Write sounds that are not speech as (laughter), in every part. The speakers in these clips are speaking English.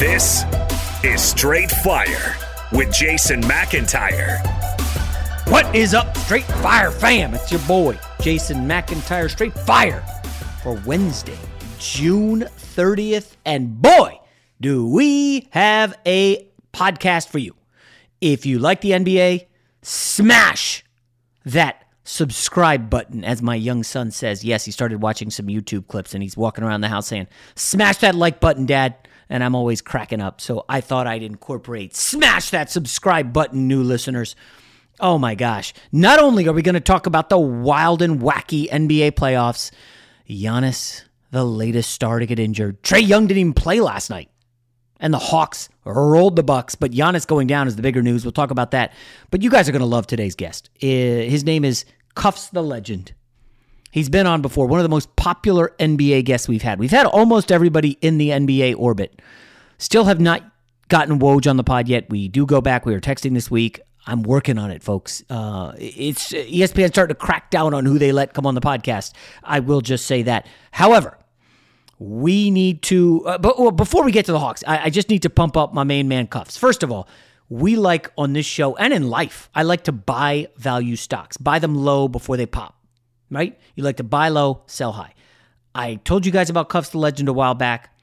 This is Straight Fire with Jason McIntyre. What is up, Straight Fire fam? It's your boy, Jason McIntyre, Straight Fire, for Wednesday, June 30th. And boy, do we have a podcast for you. If you like the NBA, smash that subscribe button, as my young son says. Yes, he started watching some YouTube clips and he's walking around the house saying, Smash that like button, Dad. And I'm always cracking up. So I thought I'd incorporate smash that subscribe button, new listeners. Oh my gosh. Not only are we going to talk about the wild and wacky NBA playoffs, Giannis, the latest star to get injured. Trae Young didn't even play last night. And the Hawks rolled the Bucks, but Giannis going down is the bigger news. We'll talk about that. But you guys are going to love today's guest. His name is Cuffs the Legend. He's been on before, one of the most popular NBA guests we've had. We've had almost everybody in the NBA orbit. Still have not gotten Woj on the pod yet. We do go back. We were texting this week. I'm working on it, folks. Uh, it's ESPN starting to crack down on who they let come on the podcast. I will just say that. However, we need to. Uh, but well, before we get to the Hawks, I, I just need to pump up my main man cuffs. First of all, we like on this show and in life, I like to buy value stocks, buy them low before they pop right? You like to buy low, sell high. I told you guys about Cuffs the Legend a while back.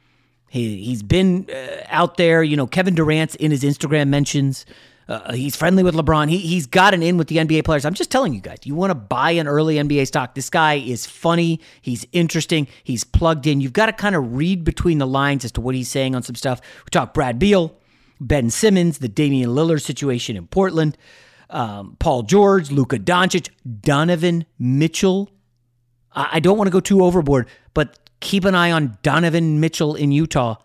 He he's been uh, out there. You know, Kevin Durant's in his Instagram mentions. Uh, he's friendly with LeBron. He he's got an in with the NBA players. I'm just telling you guys. You want to buy an early NBA stock? This guy is funny. He's interesting. He's plugged in. You've got to kind of read between the lines as to what he's saying on some stuff. We talk Brad Beal, Ben Simmons, the Damian Lillard situation in Portland um, Paul George, Luka Doncic, Donovan Mitchell. I, I don't want to go too overboard, but keep an eye on Donovan Mitchell in Utah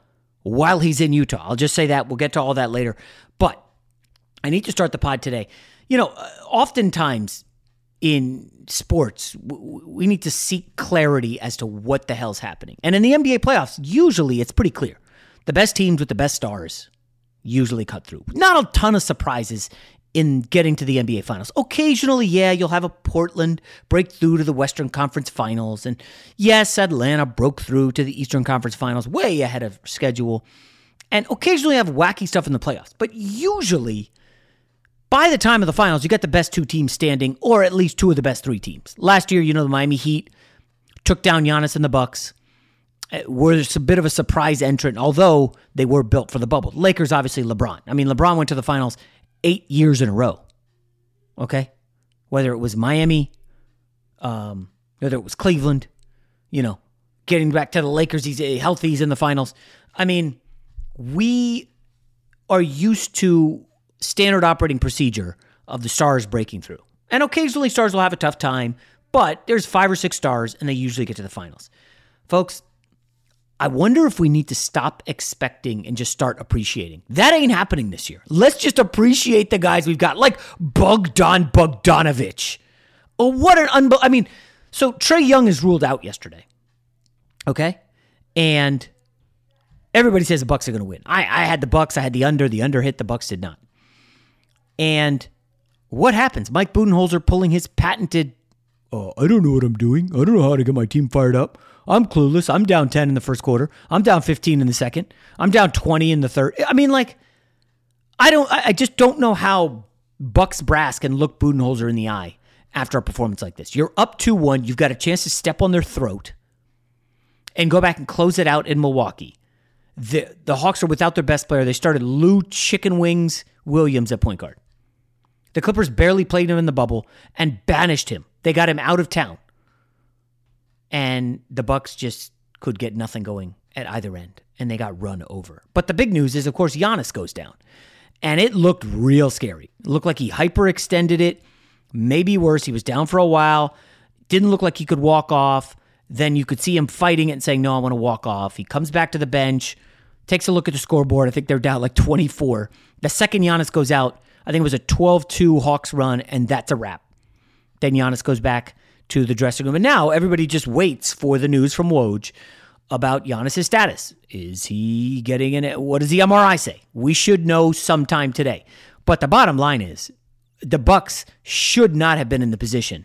while he's in Utah. I'll just say that. We'll get to all that later. But I need to start the pod today. You know, uh, oftentimes in sports, we need to seek clarity as to what the hell's happening. And in the NBA playoffs, usually it's pretty clear. The best teams with the best stars usually cut through. Not a ton of surprises in getting to the NBA Finals. Occasionally, yeah, you'll have a Portland break through to the Western Conference Finals. And yes, Atlanta broke through to the Eastern Conference Finals way ahead of schedule. And occasionally have wacky stuff in the playoffs. But usually, by the time of the finals, you get the best two teams standing, or at least two of the best three teams. Last year, you know, the Miami Heat took down Giannis and the Bucks. Uh, were a bit of a surprise entrant, although they were built for the bubble. Lakers, obviously, LeBron. I mean, LeBron went to the finals eight years in a row. Okay, whether it was Miami, um, whether it was Cleveland, you know, getting back to the Lakers, he's uh, healthy, he's in the finals. I mean, we are used to standard operating procedure of the stars breaking through. And occasionally stars will have a tough time, but there's five or six stars and they usually get to the finals. Folks, I wonder if we need to stop expecting and just start appreciating. That ain't happening this year. Let's just appreciate the guys we've got, like Bogdan Bogdanovich. Oh, what an unbel! I mean, so Trae Young is ruled out yesterday. Okay, and everybody says the Bucks are going to win. I, I had the Bucks. I had the under. The under hit. The Bucks did not. And what happens? Mike Budenholzer pulling his patented, oh, I don't know what I'm doing. I don't know how to get my team fired up. I'm clueless. I'm down 10 in the first quarter. I'm down 15 in the second. I'm down 20 in the third. I mean, like, I don't, I just don't know how Bucks brass can look Budenholzer in the eye after a performance like this. You're up 2 1. You've got a chance to step on their throat and go back and close it out in Milwaukee. The, the Hawks are without their best player. They started Lou Chicken Wings Williams at point guard. The Clippers barely played him in the bubble and banished him. They got him out of town. And the Bucks just could get nothing going at either end and they got run over. But the big news is of course Giannis goes down. And it looked real scary. It looked like he hyperextended it. Maybe worse, he was down for a while. Didn't look like he could walk off. Then you could see him fighting it and saying, "No, I want to walk off." He comes back to the bench, takes a look at the scoreboard. I think they're down like 24. The second Giannis goes out, I think it was a 12 2 Hawks run, and that's a wrap. Then Giannis goes back to the dressing room. And now everybody just waits for the news from Woj about Giannis' status. Is he getting in? What does the MRI say? We should know sometime today. But the bottom line is the Bucks should not have been in the position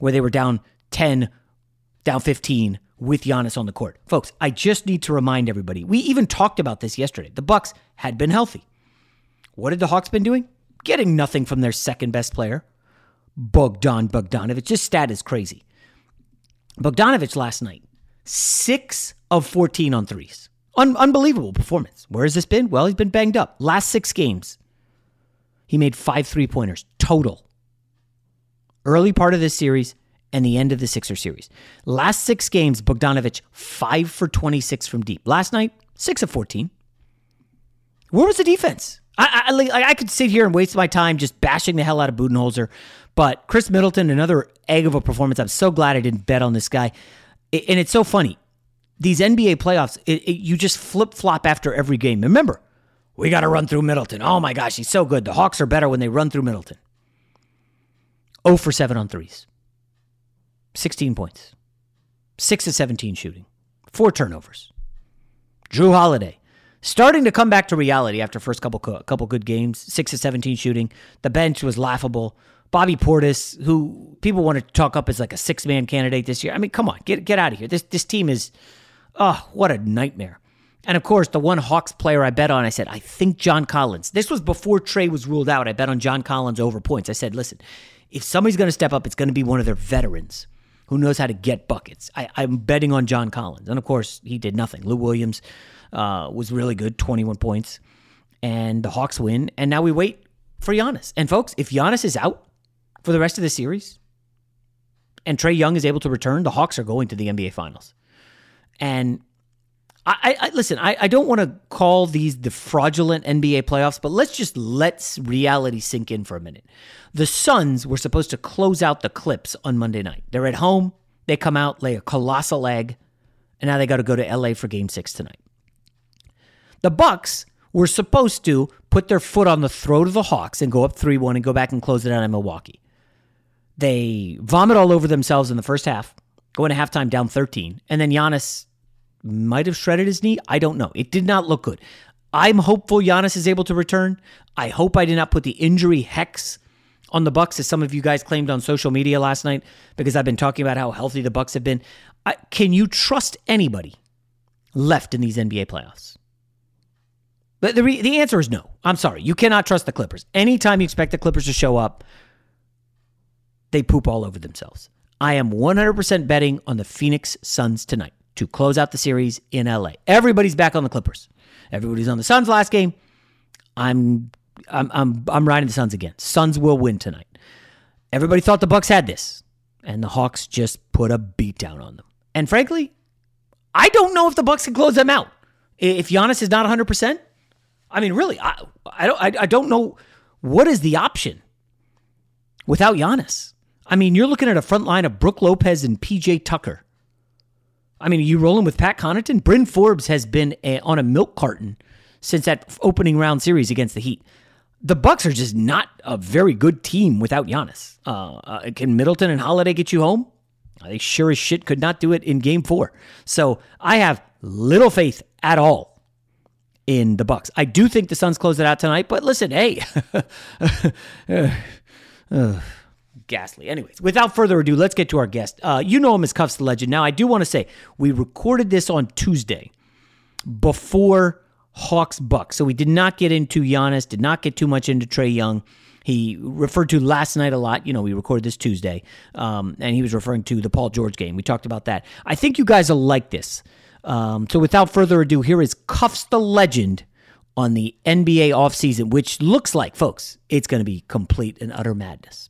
where they were down 10, down 15 with Giannis on the court. Folks, I just need to remind everybody. We even talked about this yesterday. The Bucks had been healthy. What had the Hawks been doing? getting nothing from their second best player, Bogdan Bogdanovich. This stat is crazy. Bogdanovich last night, six of 14 on threes. Un- unbelievable performance. Where has this been? Well, he's been banged up. Last six games, he made five three pointers total. Early part of this series and the end of the Sixer series. Last six games, Bogdanovich, five for 26 from deep. Last night, six of 14. Where was the defense? I, I, I could sit here and waste my time just bashing the hell out of Budenholzer, but Khris Middleton, another egg of a performance. I'm so glad I didn't bet on this guy. and it's so funny. These NBA playoffs, it, it, you just flip flop after every game. Remember, we got to run through Middleton. Oh my gosh, he's so good. The Hawks are better when they run through Middleton. 0 for 7 on threes, 16 points, 6 of 17 shooting, 4 turnovers. Jrue Holiday, starting to come back to reality after first couple couple good games. Six of seventeen shooting. The bench was laughable. Bobby Portis, who people want to talk up as like a six man candidate this year. I mean, come on, get get out of here. This this team is, oh, what a nightmare. And of course, the one Hawks player I bet on, I said, I think John Collins. This was before Trae was ruled out. I bet on John Collins over points. I said, listen, if somebody's going to step up, it's going to be one of their veterans who knows how to get buckets. I, I'm betting on John Collins. And of course, he did nothing. Lou Williams uh, was really good, 21 points. And the Hawks win. And now we wait for Giannis. And folks, if Giannis is out for the rest of the series and Trae Young is able to return, the Hawks are going to the NBA Finals. And I, I listen, I, I don't want to call these the fraudulent NBA playoffs, but let's just let reality sink in for a minute. The Suns were supposed to close out the Clips on Monday night. They're at home. They come out, lay a colossal egg, and now they got to go to LA for game six tonight. The Bucks were supposed to put their foot on the throat of the Hawks and go up 3-1 and go back and close it out in Milwaukee. They vomit all over themselves in the first half, go into halftime down 13, and then Giannis might have shredded his knee. I don't know. It did not look good. I'm hopeful Giannis is able to return. I hope I did not put the injury hex on the Bucks, as some of you guys claimed on social media last night, because I've been talking about how healthy the Bucks have been. I, can you trust anybody left in these NBA playoffs? But the, re, the answer is no. I'm sorry. You cannot trust the Clippers. Anytime you expect the Clippers to show up, they poop all over themselves. I am 100% betting on the Phoenix Suns tonight to close out the series in LA. Everybody's back on the Clippers. Everybody's on the Suns last game. I'm I'm I'm I'm riding the Suns again. Suns will win tonight. Everybody thought the Bucks had this, and the Hawks just put a beat down on them. And frankly, I don't know if the Bucks can close them out. If Giannis is not 100%, I mean, really, I I don't I, I don't know what is the option without Giannis. I mean, you're looking at a front line of Brook Lopez and PJ Tucker. I mean, are you rolling with Pat Connaughton? Bryn Forbes has been a, on a milk carton since that opening round series against the Heat. The Bucks are just not a very good team without Giannis. Uh, uh, can Middleton and Holiday get you home? They sure as shit could not do it in Game Four. So I have little faith at all in the Bucks. I do think the Suns close it out tonight, but listen, hey, (laughs) uh, uh, ghastly. Anyways, without further ado, let's get to our guest. Uh, you know him as Cuffs the Legend. Now, I do want to say we recorded this on Tuesday before Hawks Bucks, so we did not get into Giannis, did not get too much into Trae Young. He referred to last night a lot. You know, we recorded this Tuesday, um, and he was referring to the Paul George game. We talked about that. I think you guys will like this. Um, so, without further ado, here is Cuffs the Legend on the NBA offseason, which looks like, folks, it's going to be complete and utter madness.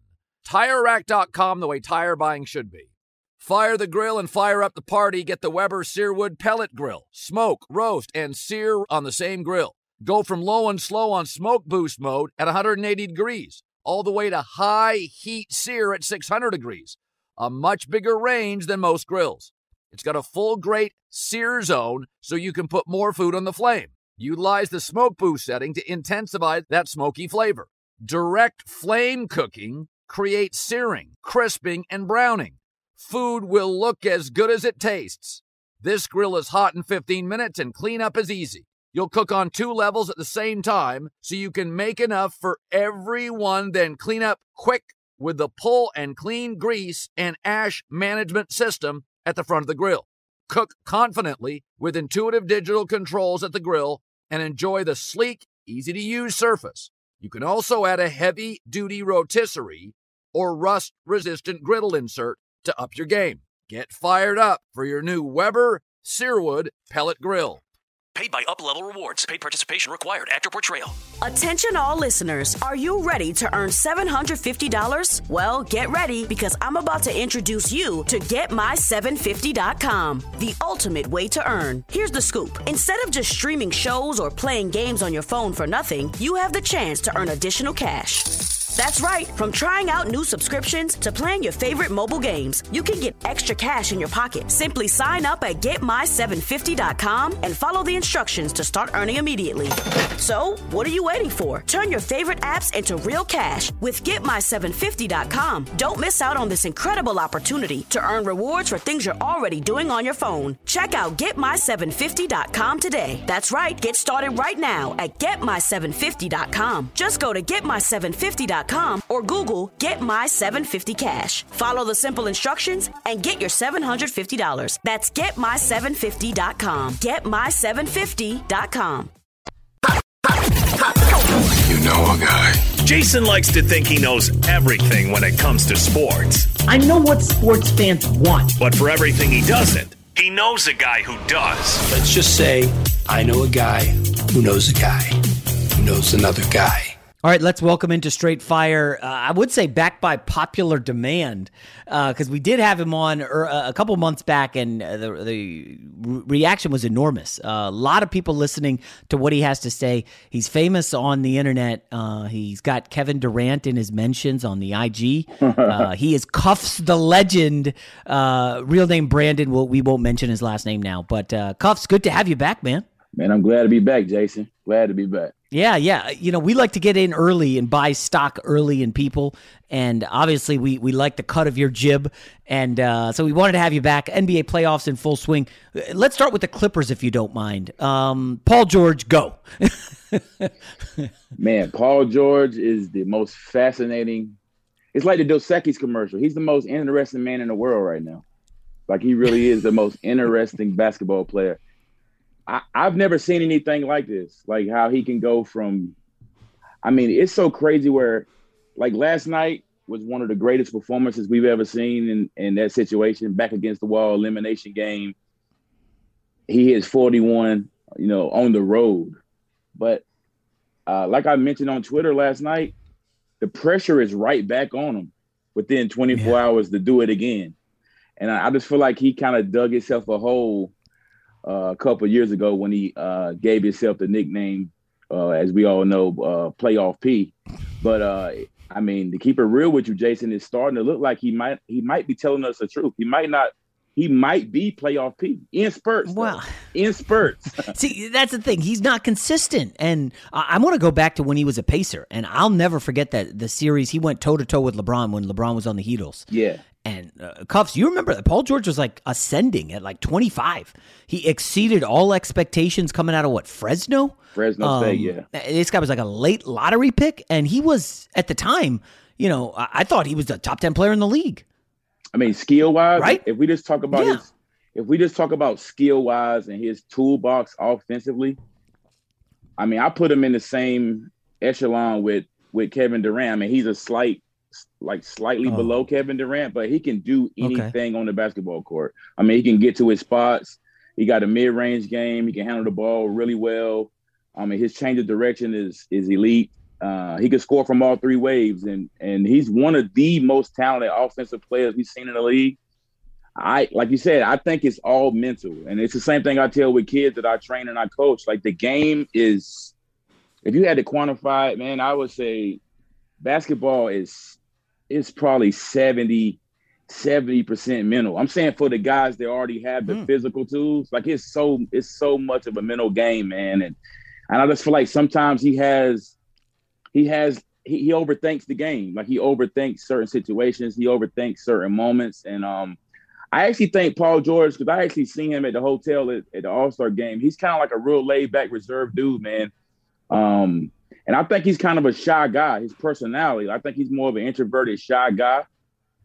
TireRack.com, the way tire buying should be. Fire the grill and fire up the party. Get the Weber Searwood Pellet Grill. Smoke, roast, and sear on the same grill. Go from low and slow on smoke boost mode at 180 degrees, all the way to high heat sear at 600 degrees. A much bigger range than most grills. It's got a full grate sear zone so you can put more food on the flame. Utilize the smoke boost setting to intensify that smoky flavor. Direct flame cooking creates searing, crisping, and browning. Food will look as good as it tastes. This grill is hot in 15 minutes and cleanup is easy. You'll cook on two levels at the same time so you can make enough for everyone, then clean up quick with the pull and clean grease and ash management system at the front of the grill. Cook confidently with intuitive digital controls at the grill and enjoy the sleek, easy to use surface. You can also add a heavy duty rotisserie or rust resistant griddle insert to up your game. Get fired up for your new Weber Searwood pellet grill. Paid by Uplevel Rewards. Paid participation required. Actor Portrayal. Attention all listeners. Are you ready to earn $750? Well, get ready because I'm about to introduce you to GetMy750.com, the ultimate way to earn. Here's the scoop. Instead of just streaming shows or playing games on your phone for nothing, you have the chance to earn additional cash. That's right. From trying out new subscriptions to playing your favorite mobile games, you can get extra cash in your pocket. Simply sign up at getmy750.com and follow the instructions to start earning immediately. So, what are you waiting for? Turn your favorite apps into real cash with getmy750.com. Don't miss out on this incredible opportunity to earn rewards for things you're already doing on your phone. Check out getmy750.com today. That's right. Get started right now at getmy750.com. Just go to getmy750.com or Google Get My 750 Cash. Follow the simple instructions and get your $750. That's GetMy750.com. GetMy750.com. You know a guy. Jason likes to think he knows everything when it comes to sports. I know what sports fans want. But for everything he doesn't, he knows a guy who does. Let's just say I know a guy who knows a guy who knows another guy. All right, let's welcome into Straight Fire. Uh, I would say back by popular demand because uh, we did have him on er, a couple months back, and uh, the, the reaction was enormous. Uh, a lot of people listening to what he has to say. He's famous on the internet. Uh, he's got Kevin Durant in his mentions on the IG. (laughs) Uh, he is Cuffs the legend. real name Brandon. We'll, we won't mention his last name now, but Cuffs, good to have you back, man. Man, I'm glad to be back, Jason. Glad to be back. Yeah, yeah. You know, we like to get in early and buy stock early in people. And obviously, we, we like the cut of your jib. And uh, so we wanted to have you back. NBA playoffs in full swing. Let's start with the Clippers, if you don't mind. Um, Paul George, go. (laughs) Man, Paul George is the most fascinating. It's like the Dos Equis commercial. He's the most interesting man in the world right now. Like, he really is the most interesting (laughs) basketball player. I, I've never seen anything like this. Like how he can go from, I mean, it's so crazy. Where, like last night was one of the greatest performances we've ever seen in in that situation, back against the wall elimination game. He is 41, you know, on the road, but uh, like I mentioned on Twitter last night, the pressure is right back on him within 24 yeah. hours to do it again. And I, I just feel like he kind of dug himself a hole uh, a couple years ago when he uh, gave himself the nickname, uh, as we all know, uh, Playoff P. But uh, I mean, to keep it real with you, Jason, is starting to look like he might he might be telling us the truth. He might not. He might be playoff P in spurts. Well, in spurts. (laughs) See, that's the thing. He's not consistent, and I, I want to go back to when he was a pacer, and I'll never forget that the series he went toe to toe with LeBron when LeBron was on the Heatles. Yeah, and uh, Cuffs, you remember that Paul George was like ascending at like 25. He exceeded all expectations coming out of what Fresno. Fresno um, State, yeah. This guy was like a late lottery pick, and he was at the time. You know, I, I thought he was the top 10 player in the league. I mean, skill wise, right? If we just talk about yeah. his, if we just talk about skill wise and his toolbox offensively, I mean, I put him in the same echelon with with Kevin Durant. I mean, he's a slight like slightly oh. below Kevin Durant, but he can do anything okay. on the basketball court. I mean, he can get to his spots. He got a mid-range game. He can handle the ball really well. I mean, his change of direction is is elite. Uh, he can score from all three waves, and and he's one of the most talented offensive players we've seen in the league. I like you said, I think it's all mental, and it's the same thing I tell with kids that I train and I coach. Like the game is, if you had to quantify it, man, I would say basketball is it's probably 70 70% mental. I'm saying for the guys that already have the mm. physical tools, like it's so it's so much of a mental game, man. And and I just feel like sometimes he has he has he, he overthinks the game. Like he overthinks certain situations, he overthinks certain moments. And um I actually think Paul George, because I actually seen him at the hotel at, at the All-Star game. He's kind of like a real laid back, reserved dude, man. Um, and I think he's kind of a shy guy. His personality, I think he's more of an introverted, shy guy.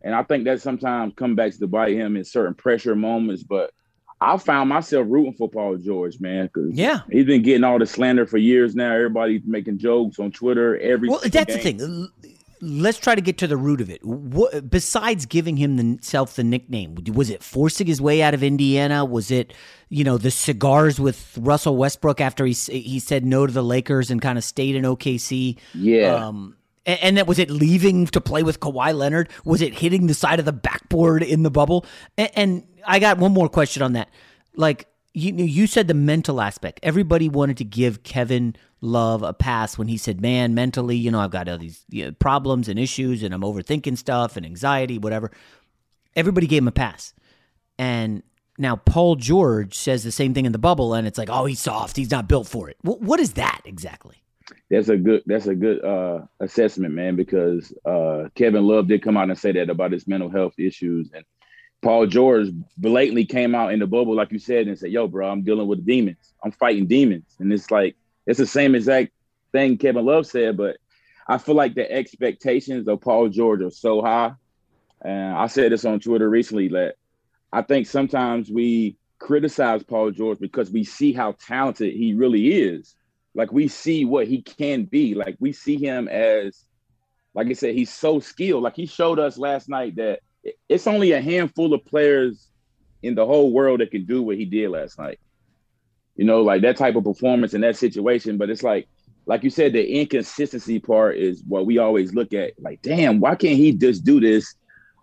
And I think that sometimes comes back to bite him in certain pressure moments. But I found myself rooting for Paul George, man, because yeah, he's been getting all the slander for years now. Everybody's making jokes on Twitter. Every well, that's game. the thing. Let's try to get to the root of it. What, besides giving himself the nickname, was it forcing his way out of Indiana? Was it, you know, the cigars with Russell Westbrook after he he said no to the Lakers and kind of stayed in OKC? Yeah. Um, and, and that was it leaving to play with Kawhi Leonard? Was it hitting the side of the backboard in the bubble? And, and I got one more question on that. Like you you said the mental aspect. Everybody wanted to give Kevin Love a pass when he said, "Man, mentally, you know, I've got all these you know, problems and issues, and I'm overthinking stuff and anxiety, whatever." Everybody gave him a pass, and now Paul George says the same thing in the bubble, and it's like, "Oh, he's soft. He's not built for it." What is that exactly? That's a good. That's a good uh, assessment, man. Because uh, Kevin Love did come out and say that about his mental health issues, and Paul George blatantly came out in the bubble, like you said, and said, "Yo, bro, I'm dealing with demons. I'm fighting demons." And it's like it's the same exact thing Kevin Love said, but I feel like the expectations of Paul George are so high. And I said this on Twitter recently that I think sometimes we criticize Paul George because we see how talented he really is. Like we see what he can be. Like we see him as, like I said, he's so skilled. Like he showed us last night that it's only a handful of players in the whole world that can do what he did last night. You know, like that type of performance in that situation. But it's like, like you said, the inconsistency part is what we always look at. Like, damn, why can't he just do this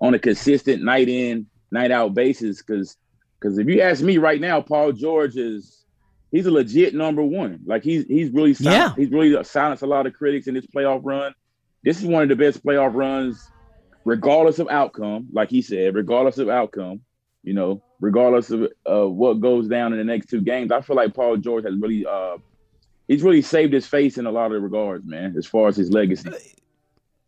on a consistent night in, night out basis? Because, because if you ask me right now, Paul George is he's a legit number one. Like he's he's really yeah. he's really silenced a lot of critics in this playoff run. This is one of the best playoff runs regardless of outcome, like he said, regardless of outcome, you know, regardless of uh, what goes down in the next two games, I feel like Paul George has really, uh, he's really saved his face in a lot of regards, man, as far as his legacy.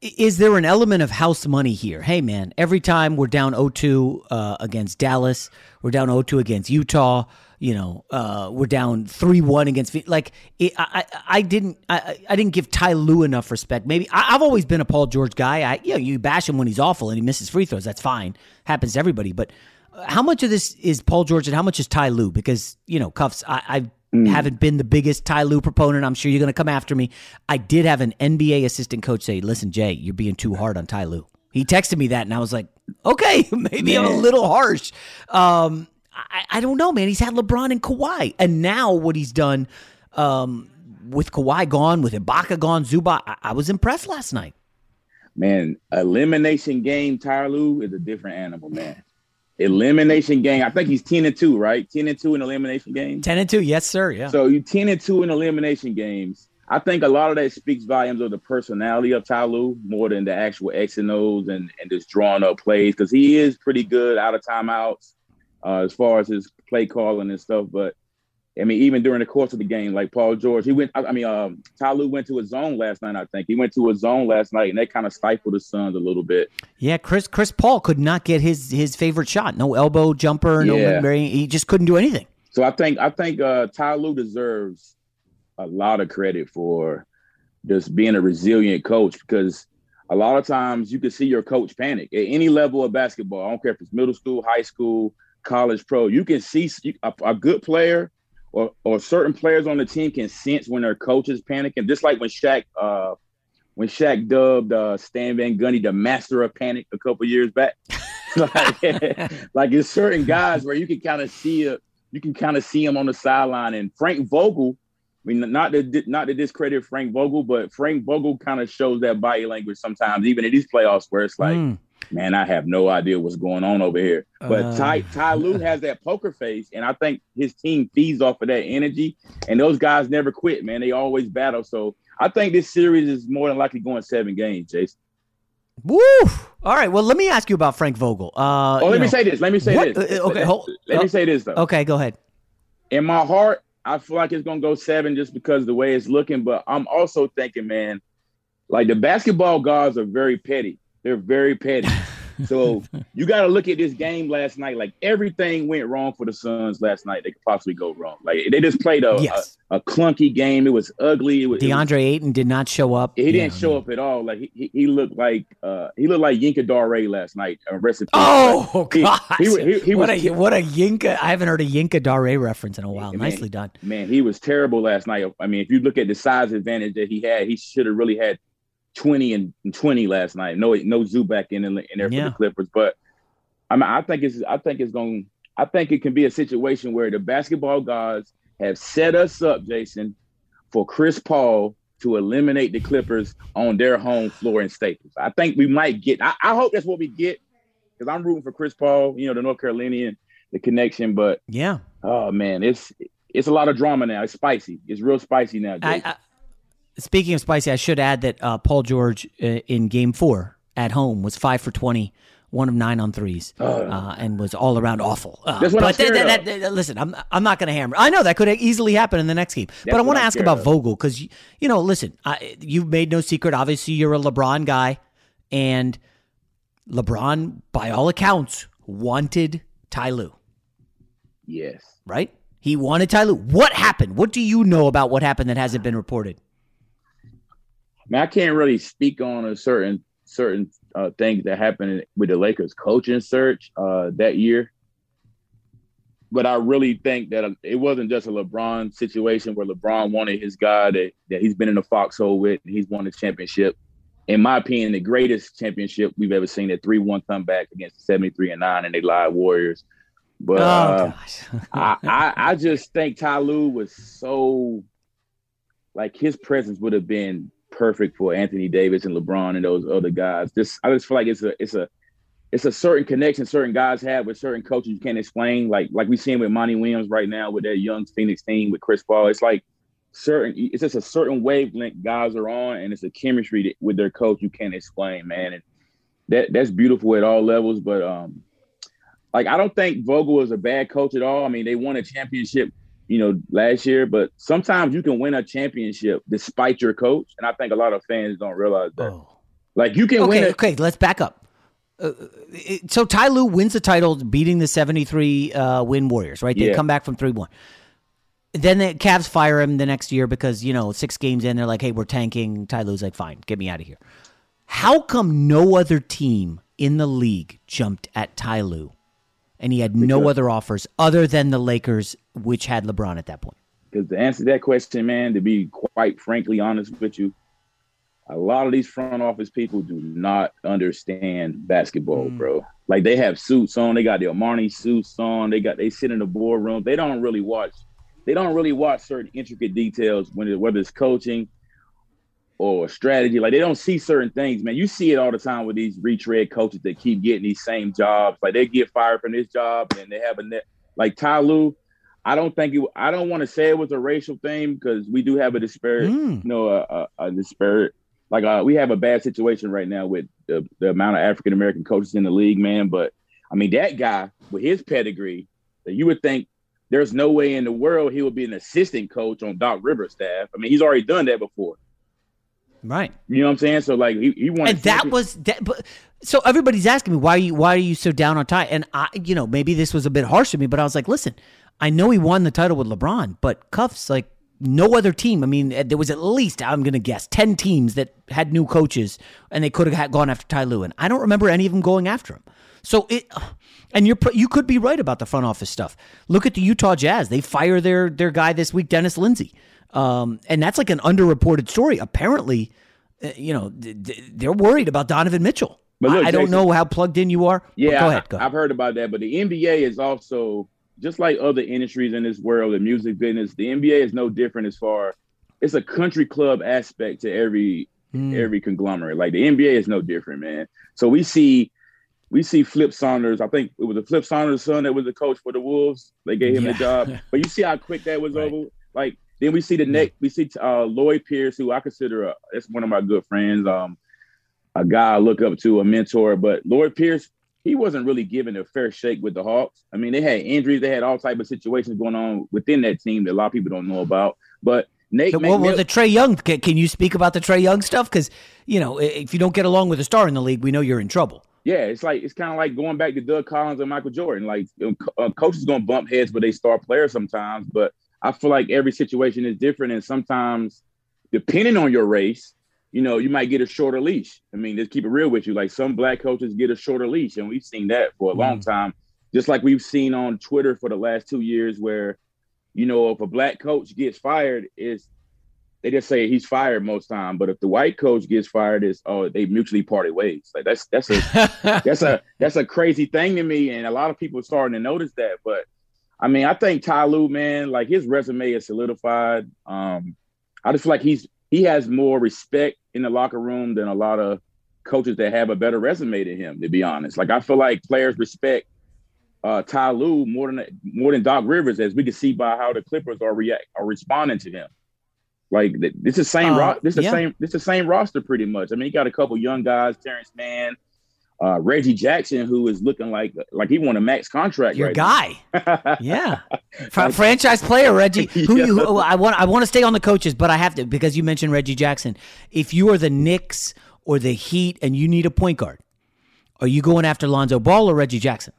Is there an element of house money here? Hey, man, every time we're down 0 2 uh, against Dallas, we're down 0 2 against Utah, you know, uh, we're down three one against like it, I, I didn't I, I didn't give Ty Lue enough respect. Maybe I, have always been a Paul George guy. I you know you bash him when he's awful and he misses free throws. That's fine, happens to everybody. But uh, how much of this is Paul George and how much is Ty Lue? Because you know, cuffs. I, I mm. haven't been the biggest Ty Lue proponent. I'm sure you're going to come after me. I did have an NBA assistant coach say, "Listen, Jay, you're being too hard on Ty Lue." He texted me that, and I was like, "Okay, (laughs) maybe I'm a little harsh." Um, I, I don't know, man. He's had LeBron and Kawhi, and now what he's done um, with Kawhi gone, with Ibaka gone, Zubac, I, I was impressed last night. Man, elimination game, Ty Lue is a different animal, man. Elimination game. I think he's ten and two, right? Ten and two in elimination games. Ten and two, yes, sir. Yeah. So you ten and two in elimination games. I think a lot of that speaks volumes of the personality of Ty Lue more than the actual X and O's and, and just drawing up plays because he is pretty good out of timeouts uh, as far as his play calling and stuff. But I mean, even during the course of the game, like Paul George, he went. I mean, um, Ty Lue went to a zone last night. I think he went to a zone last night, and that kind of stifled the Suns a little bit. Yeah, Chris Chris Paul could not get his his favorite shot. No elbow jumper. No, yeah. he just couldn't do anything. So I think I think uh, Ty Lue deserves a lot of credit for just being a resilient coach because a lot of times you can see your coach panic at any level of basketball. I don't care if it's middle school, high school, college pro. You can see a, a good player or, or certain players on the team can sense when their coach is panicking. Just like when Shaq, uh, when Shaq dubbed uh, Stan Van Gundy the master of panic a couple years back. (laughs) like, (laughs) like it's certain guys where you can kind of see it, you can kind of see him on the sideline. And Frank Vogel, I mean, not to not to discredit Frank Vogel, but Frank Vogel kind of shows that body language sometimes, even in these playoffs, where it's like, mm man, I have no idea what's going on over here. But uh, Ty Ty Lue has that poker face, and I think his team feeds off of that energy. And those guys never quit, man. They always battle. So I think this series is more than likely going seven games, Jason. Woo! All right. Well, let me ask you about Frank Vogel. Uh, oh, let me know, say this. Let me say what? this. Uh, okay, let, hold, let me say this though. Okay, go ahead. In my heart, I feel like it's gonna go seven just because the way it's looking. But I'm also thinking, man, like the basketball gods are very petty. They're very petty. (laughs) So you got to look at this game last night. Like everything went wrong for the Suns last night. They could possibly go wrong. Like they just played a yes. a, a, clunky game. It was ugly. It was, DeAndre it was, Ayton did not show up. He didn't show up at all. Like he, he looked like uh, he looked like Yinka Dare last night. Uh, recipe. Oh (laughs) God! He, he, he, what was, a what a Yinka! I haven't heard a Yinka Dare reference in a while. Man, Nicely done. Man, he was terrible last night. I mean, if you look at the size advantage that he had, he should have really had twenty and, 20 last night. No, no Zubac in, in there for Yeah. the Clippers, but I mean, I think it's I think it's going. I think it can be a situation where the basketball gods have set us up, Jason, for Chris Paul to eliminate the Clippers on their home floor in Staples. I think we might get. I, I hope that's what we get because I'm rooting for Chris Paul. You know, the North Carolinian, the connection. But Yeah. oh man, it's it's a lot of drama now. It's spicy. It's real spicy now. I, I, speaking of spicy, I should add that uh, Paul George uh, in Game Four at home was five for twenty, one of nine on threes, uh, and was all around awful. Uh, That's but listen, I'm I'm not going to hammer. I know that could easily happen in the next game, but I want to ask about of. Vogel because you, you know, listen, I, you've made no secret. Obviously, you're a LeBron guy, and LeBron, by all accounts, wanted Ty Lue, yes. right? He wanted Ty Lue. What happened? What do you know about what happened that hasn't been reported? Man, I can't really speak on a certain certain uh, things that happened with the Lakers coaching search uh, that year. But I really think that it wasn't just a LeBron situation where LeBron wanted his guy that, that he's been in the foxhole with. And he's won the championship. In my opinion, the greatest championship we've ever seen. That three-one comeback against the seventy-three and nine, and they live Warriors. But oh uh. (laughs) I, I I just think Ty Lue was so like his presence would have been perfect for Anthony Davis and LeBron and those other guys. Just I just feel like it's a it's a it's a certain connection certain guys have with certain coaches you can't explain. Like like we seeing with Monty Williams right now with that young Phoenix team with Chris Paul. It's like certain it's just a certain wavelength guys are on and it's a chemistry that, with their coach you can't explain, man. And that that's beautiful at all levels. But um like I don't think Vogel is a bad coach at all. I mean, they won a championship, you know, last year, but sometimes you can win a championship despite your coach, and I think a lot of fans don't realize that. Like you can okay, win a okay, let's back up. Uh, it- so Ty Lue wins the title, beating the seventy-three uh, win Warriors. Right, they Yeah. come back from three-one. Then the Cavs fire him the next year because you know six games in, they're like, "Hey, we're tanking." Ty Lue's like, "Fine, get me out of here." How come no other team in the league jumped at Ty Lue, and he had no Because- other offers other than the Lakers, which had LeBron at that point? Because to answer that question, man, to be quite frankly honest with you, a lot of these front office people do not understand basketball, mm. bro. Like they have suits on, they got the Armani suits on, they got they sit in the boardroom. They don't really watch. They don't really watch certain intricate details when it, whether it's coaching or strategy. Like they don't see certain things, man. You see it all the time with these retread coaches that keep getting these same jobs. Like they get fired from this job and they have a net. Like Ty Lue, I don't think it. I don't want to say it was a racial thing because we do have a disparate, Mm. you know, a, a, a disparate. Like uh, we have a bad situation right now with the, the amount of African American coaches in the league, man. But I mean, that guy with his pedigree, that you would think there's no way in the world he would be an assistant coach on Doc Rivers' staff. I mean, he's already done that before. Right. You know what I'm saying? So like he he won. and that was that. But, so everybody's asking me why are you why are you so down on Ty? And I, you know, maybe this was a bit harsh to me, but I was like, listen, I know he won the title with LeBron, but Cuffs like no other team. I mean, there was at least I'm going to guess ten teams that had new coaches, and they could have gone after Ty Lue, and I don't remember any of them going after him. So it, and you're you could be right about the front office stuff. Look at the Utah Jazz; they fire their their guy this week, Dennis Lindsey, um, and that's like an underreported story. Apparently, uh, you know, th- th- they're worried about Donovan Mitchell. But look, I, don't Jason- know how plugged in you are. Yeah, go ahead. Go ahead. I've heard about that, but the NBA is also just like other industries in this world, the music business. The NBA is no different as far. It's a country club aspect to every Hmm. every conglomerate. Like the NBA is no different, man. So we see we see Flip Saunders. I think it was a Flip Saunders' son that was the coach for the Wolves. They gave him Yeah. the job, (laughs) but you see how quick that was over. Like then we see the next. We see uh, Lloyd Pierce, who I consider a, that's one of my good friends. Um, a guy I look up to, a mentor. But Lloyd Pierce, he wasn't really given a fair shake with the Hawks. I mean, they had injuries, they had all type of situations going on within that team that a lot of people don't know about. But Nate, So, well, well, the Trae Young. Can, can you speak about the Trae Young stuff? Because you know, if you don't get along with a star in the league, we know you're in trouble. yeah, it's like it's kind of like going back to Doug Collins and Michael Jordan. Like you know, co- uh, coaches gonna bump heads with they star players sometimes, but I feel like every situation is different, and sometimes depending on your race, you know, you might get a shorter leash. I mean, just keep it real with you. Like some black coaches get a shorter leash, and we've seen that for a long mm. time. Just like we've seen on Twitter for the last two years, where you know, if a black coach gets fired, is they just say he's fired most time. But if the white coach gets fired, is oh they mutually parted ways. Like that's that's a (laughs) that's a that's a crazy thing to me, and a lot of people are starting to notice that. But I mean, I think Ty Lue, man, like his resume is solidified. Um, I just feel like he's he has more respect in the locker room than a lot of coaches that have a better resume than him. To be honest, like I feel like players respect uh, Ty Lue more than more than Doc Rivers, as we can see by how the Clippers are react are responding to him. Like this is the same. Uh, ro- this is yeah. the same. This is the same roster pretty much. I mean, he got a couple young guys, Terance Mann, uh, Reggie Jackson, who is looking like like he won a max contract. Your right guy, (laughs) yeah, franchise player Reggie. (laughs) Who, yeah. you, who I want? I want to stay on the coaches, but I have to because you mentioned Reggie Jackson. If you are the Knicks or the Heat and you need a point guard, are you going after Lonzo Ball or Reggie Jackson?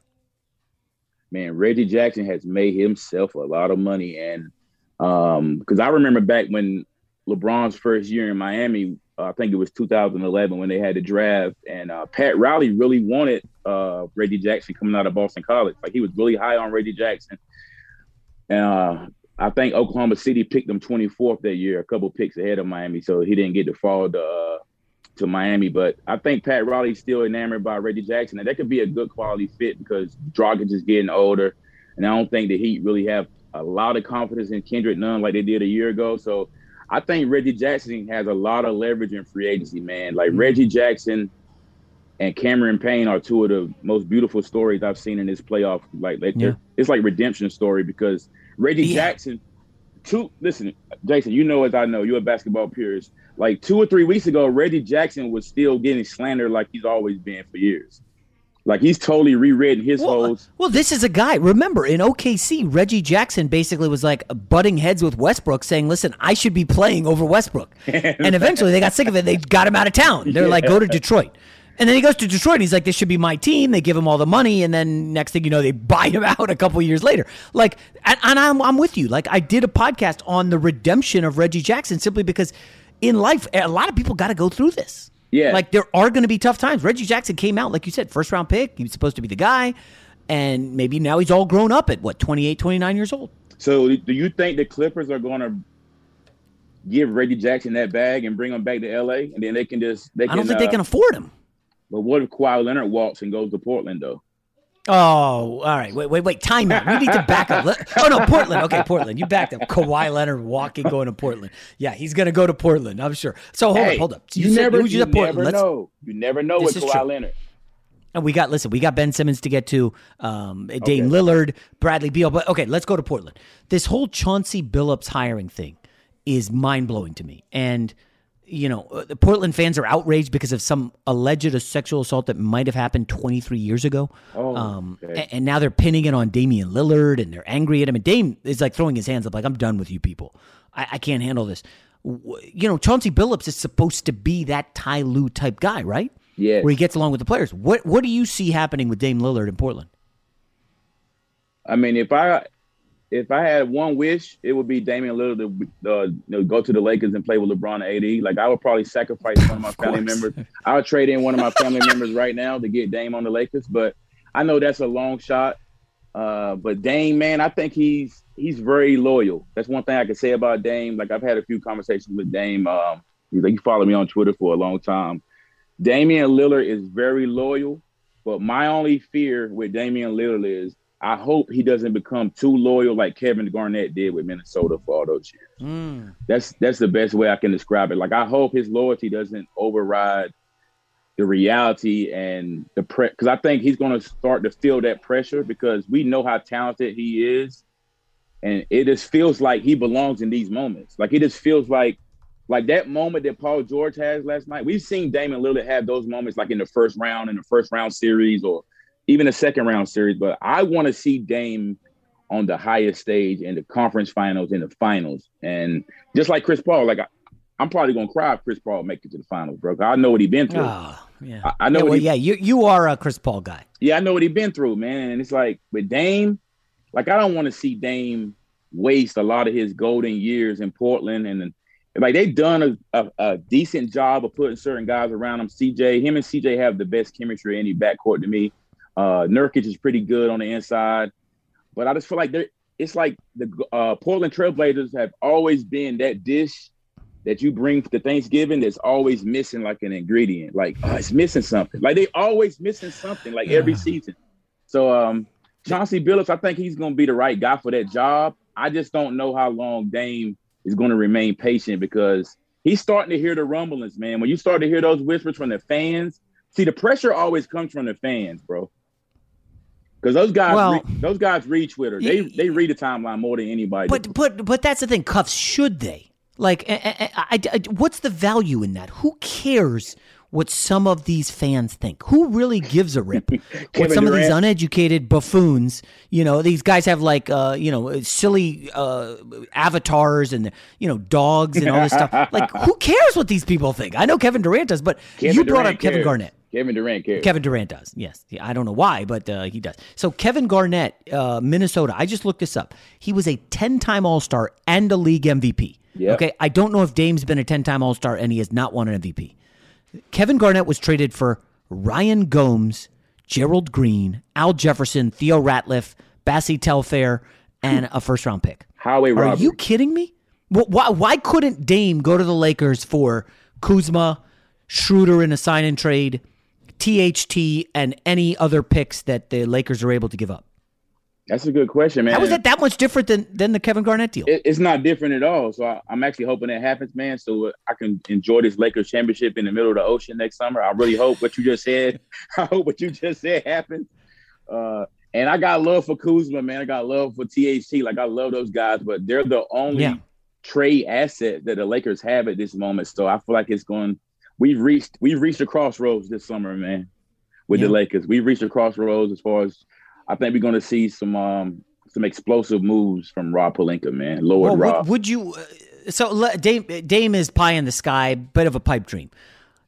Man, Reggie Jackson has made himself a lot of money, and um, because I remember back when LeBron's first year in Miami, uh, I think it was 2011 when they had the draft, and uh, Pat Riley really wanted uh, Reggie Jackson coming out of Boston College. Like he was really high on Reggie Jackson, and uh, I think Oklahoma City picked him 24th that year, a couple picks ahead of Miami, so he didn't get to fall to uh, to Miami. But I think Pat Riley's still enamored by Reggie Jackson, and that could be a good quality fit because Dragic is just getting older, and I don't think the Heat really have a lot of confidence in Kendrick Nunn like they did a year ago. So I think Reggie Jackson has a lot of leverage in free agency, man. Like mm-hmm. Reggie Jackson and Cameron Payne are two of the most beautiful stories I've seen in this playoff. Like, like yeah. it's like redemption story because Reggie yeah. Jackson. Two, listen, Jason, you know as I know, you're a basketball purist. Like two or three weeks ago, Reggie Jackson was still getting slandered like he's always been for years. Like he's totally rewritten his well, uh, whole. Well, this is a guy. Remember, in OKC, Reggie Jackson basically was like butting heads with Westbrook, saying, "Listen, I should be playing over Westbrook." (laughs) and eventually, they got sick of it. They got him out of town. They're yeah. like, "Go to Detroit." And then he goes to Detroit and he's like, this should be my team. They give him all the money. And then next thing you know, they (laughs) buy him out a couple years later. Like, and, and I'm, I'm with you. Like, I did a podcast on the redemption of Reggie Jackson simply because in life, a lot of people got to go through this. Yeah. Like there are going to be tough times. Reggie Jackson came out, like you said, first round pick. He was supposed to be the guy. And maybe now he's all grown up at what, 28, 29 years old. So do you think the Clippers are going to give Reggie Jackson that bag and bring him back to LA? And then they can just, they can, I don't think uh, they can afford him. But what if Kawhi Leonard walks and goes to Portland though? Oh, all right. Wait, wait, wait. Time out. You need to back up. Oh no, Portland. Okay, Portland. You backed up. Kawhi Leonard walking, going to Portland. Yeah, he's gonna go to Portland. I'm sure. So hold hey, up, hold up. You, you said, never, you never know. You never know with Kawhi Leonard. And we got listen, we got Ben Simmons to get to, um, Dame okay. Lillard, Bradley Beal. But okay, let's go to Portland. This whole Chauncey Billups hiring thing is mind blowing to me, and you know, uh, the Portland fans are outraged because of some alleged sexual assault that might have happened 23 years ago. Oh, um, okay. and, now they're pinning it on Damian Lillard and they're angry at him. And Dame is like throwing his hands up, like, I'm done with you people. I, I can't handle this. You know, Chauncey Billups is supposed to be that Ty Lue type guy, right? Yeah. Where he gets along with the players. What What do you see happening with Dame Lillard in Portland? I mean, if I if I had one wish, it would be Damian Lillard to uh, you know, go to the Lakers and play with LeBron and AD. Like I would probably sacrifice one of my of family members. I would trade in one of my family members right now to get Dame on the Lakers, but I know that's a long shot. Uh, but Dame, man, I think he's he's very loyal. That's one thing I can say about Dame. Like I've had a few conversations with Dame. Um, he's like he followed me on Twitter for a long time. Damian Lillard is very loyal, but my only fear with Damian Lillard is I hope he doesn't become too loyal like Kevin Garnett did with Minnesota for all those years. Mm. That's that's the best way I can describe it. Like I hope his loyalty doesn't override the reality and the pre because I think he's going to start to feel that pressure because we know how talented he is, and it just feels like he belongs in these moments. Like it just feels like like that moment that Paul George has last night. We've seen Damian Lillard have those moments like in the first round in the first round series or even a second round series. But I want to see Dame on the highest stage in the conference finals in the finals. And just like Chris Paul, like I, am probably gonna cry if Chris Paul make it to the finals, bro. I know what he's been through. Oh, yeah. I, I know. Yeah, well, he, yeah, you you are a Chris Paul guy. Yeah, I know what he's been through, man. And it's like with Dame, like I don't want to see Dame waste a lot of his golden years in Portland and like they've done a, a, a, decent job of putting certain guys around him. CJ, him and CJ have the best chemistry in any backcourt to me. Uh, Nurkic is pretty good on the inside, but I just feel like it's like the uh, Portland Trailblazers have always been that dish that you bring to Thanksgiving that's always missing like an ingredient. Like oh, it's missing something. Like they always missing something. Like every season. So um, Chauncey Billups, I think he's going to be the right guy for that job. I just don't know how long Dame is going to remain patient because he's starting to hear the rumblings, man. When you start to hear those whispers from the fans, see the pressure always comes from the fans, bro. Because those guys, Well- re- those guys read Twitter. They they read the timeline more than anybody. But but but that's the thing. Cuffs should they? Like, I, I, I- I- what's the value in that? Who cares what some of these fans think? Who really gives a rip? (laughs) what some of these uneducated buffoons, you know, these guys have like, uh, you know, silly uh, avatars and you know dogs and all this stuff. (laughs) Like, who cares what these people think? I know Kevin Durant does, but Kevin you brought Durant up Kevin. Garnett. Kevin Durant cares. Kevin Durant does. Yes. I don't know why, but uh, he does. So Kevin Garnett, uh, Minnesota. I just looked this up. He was a 10-time All-Star and a league MVP. Yep. Okay. I don't know if Dame's been a 10-time All-Star and he has not won an MVP. Kevin Garnett was traded for Ryan Gomes, Gerald Green, Al Jefferson, Theo Ratliff, Bassie Telfair, and a first-round pick. Highway Are robbery. you kidding me? Wh- Why, why couldn't Dame go to the Lakers for Kuzma, Schroeder in a sign and trade, THT, and any other picks that the Lakers are able to give up? That's a good question, man. How is that that much different than, than the Kevin Garnett deal? It, it's not different at all. So I, I'm actually hoping that happens, man. So I can enjoy this Lakers championship in the middle of the ocean next summer. I really hope what you just said. (laughs) I hope what you just said happens. Uh, and I got love for Kuzma, man. I got love for THT. Like I love those guys, but they're the only Yeah. trade asset that the Lakers have at this moment. So I feel like it's going. We've reached we've reached a crossroads this summer, man. With the Lakers, we've reached a crossroads as far as I think we're going to see some um some explosive moves from Rob Pelinka, man. Lord Well, Rob. would, would you? uh, So Dame, Dame is pie in the sky, bit of a pipe dream.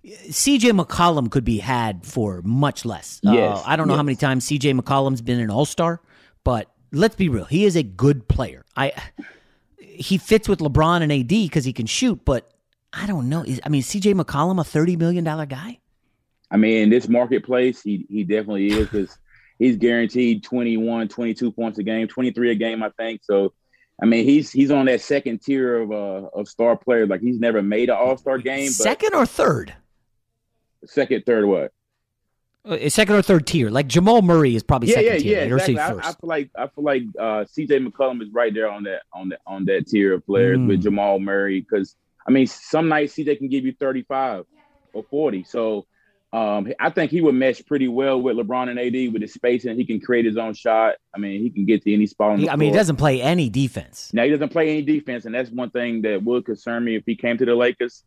CJ McCollum could be had for much less. Yes, uh, I don't know how many times CJ McCollum's been an All Star, but let's be real, he is a good player. I he fits with LeBron and AD because he can shoot, but I don't know. Is, I mean, CJ McCollum a thirty million dollar guy? I mean, in this marketplace, he he definitely is because he's guaranteed 21, 22 points a game, 23 a game, I think. So, I mean, he's he's on that second tier of uh, of star players. Like he's never made an All Star game, but Second or third? second, third, what? Uh, second or third tier? Like Jamal Murray is probably yeah, second yeah, tier, yeah. Exactly. I. I feel like I feel like uh, C.J. McCollum is right there on that on that on that tier of players Mm. with Jamal Murray because I mean some nights C.J. can give you thirty five or forty. So um, I think he would mesh pretty well with LeBron and AD with his spacing. He can create his own shot. I mean, he can get to any spot on the He- I mean, he doesn't play any defense. Now he doesn't play any defense, and that's one thing that would concern me if he came to the Lakers.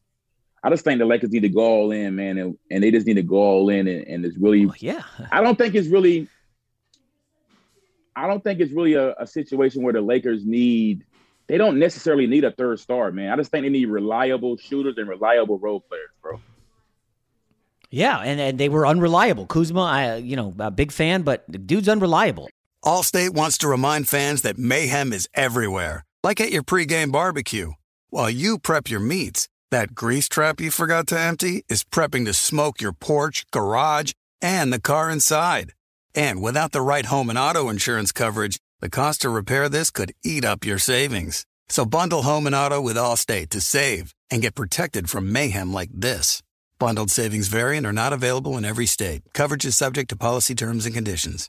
I just think the Lakers need to go all in, man, and, and they just need to go all in, and, and it's really. Oh, yeah. I don't think it's really. I don't think it's really a, a situation where the Lakers need. They don't necessarily need a third star, man. I just think they need reliable shooters and reliable role players, bro. Yeah, and, and they were unreliable. Kuzma, I you know, a big fan, but the dude's unreliable. Allstate wants to remind fans that mayhem is everywhere, like at your pregame barbecue. While you prep your meats, that grease trap you forgot to empty is prepping to smoke your porch, garage, and the car inside. And without the right home and auto insurance coverage, the cost to repair this could eat up your savings. So bundle home and auto with Allstate to save and get protected from mayhem like this. Bundled savings variant are not available in every state. Coverage is subject to policy terms and conditions.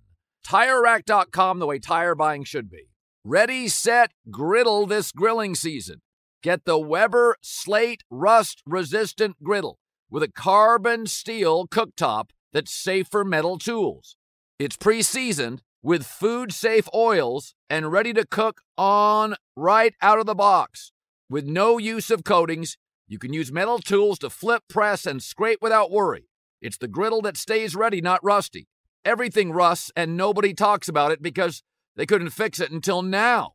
TireRack.com, the way tire buying should be. Ready, set, griddle this grilling season. Get the Weber Slate Rust Resistant Griddle with a carbon steel cooktop that's safe for metal tools. It's pre seasoned with food safe oils and ready to cook on right out of the box. With no use of coatings, you can use metal tools to flip, press, and scrape without worry. It's the griddle that stays ready, not rusty. Everything rusts, and nobody talks about it because they couldn't fix it until now.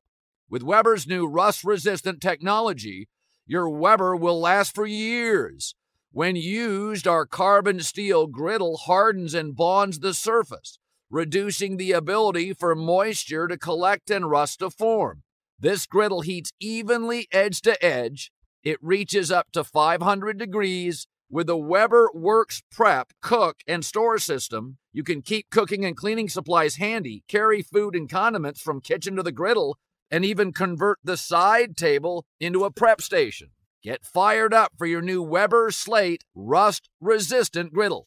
With Weber's new rust resistant technology, your Weber will last for years. When used, our carbon steel griddle hardens and bonds the surface, reducing the ability for moisture to collect and rust to form. This griddle heats evenly edge to edge. It reaches up to 500 degrees. With the Weber Works Prep, Cook, and Store system, you can keep cooking and cleaning supplies handy, carry food and condiments from kitchen to the griddle, and even convert the side table into a prep station. Get fired up for your new Weber Slate rust resistant griddle.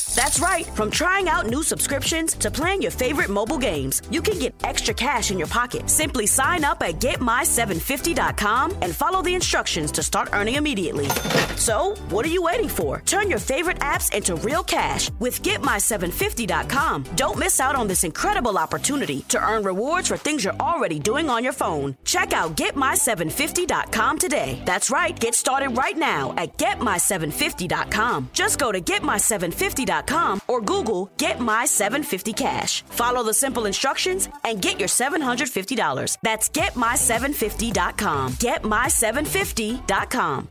That's right. From trying out new subscriptions to playing your favorite mobile games, you can get extra cash in your pocket. Simply sign up at getmy750.com and follow the instructions to start earning immediately. So, what are you waiting for? Turn your favorite apps into real cash with getmy750.com. Don't miss out on this incredible opportunity to earn rewards for things you're already doing on your phone. Check out getmy750.com today. That's right. Get started right now at getmy750.com. Just go to getmy750.com or Google Get My 750 Cash. Follow the simple instructions and get your $750. That's GetMy750.com. GetMy750.com.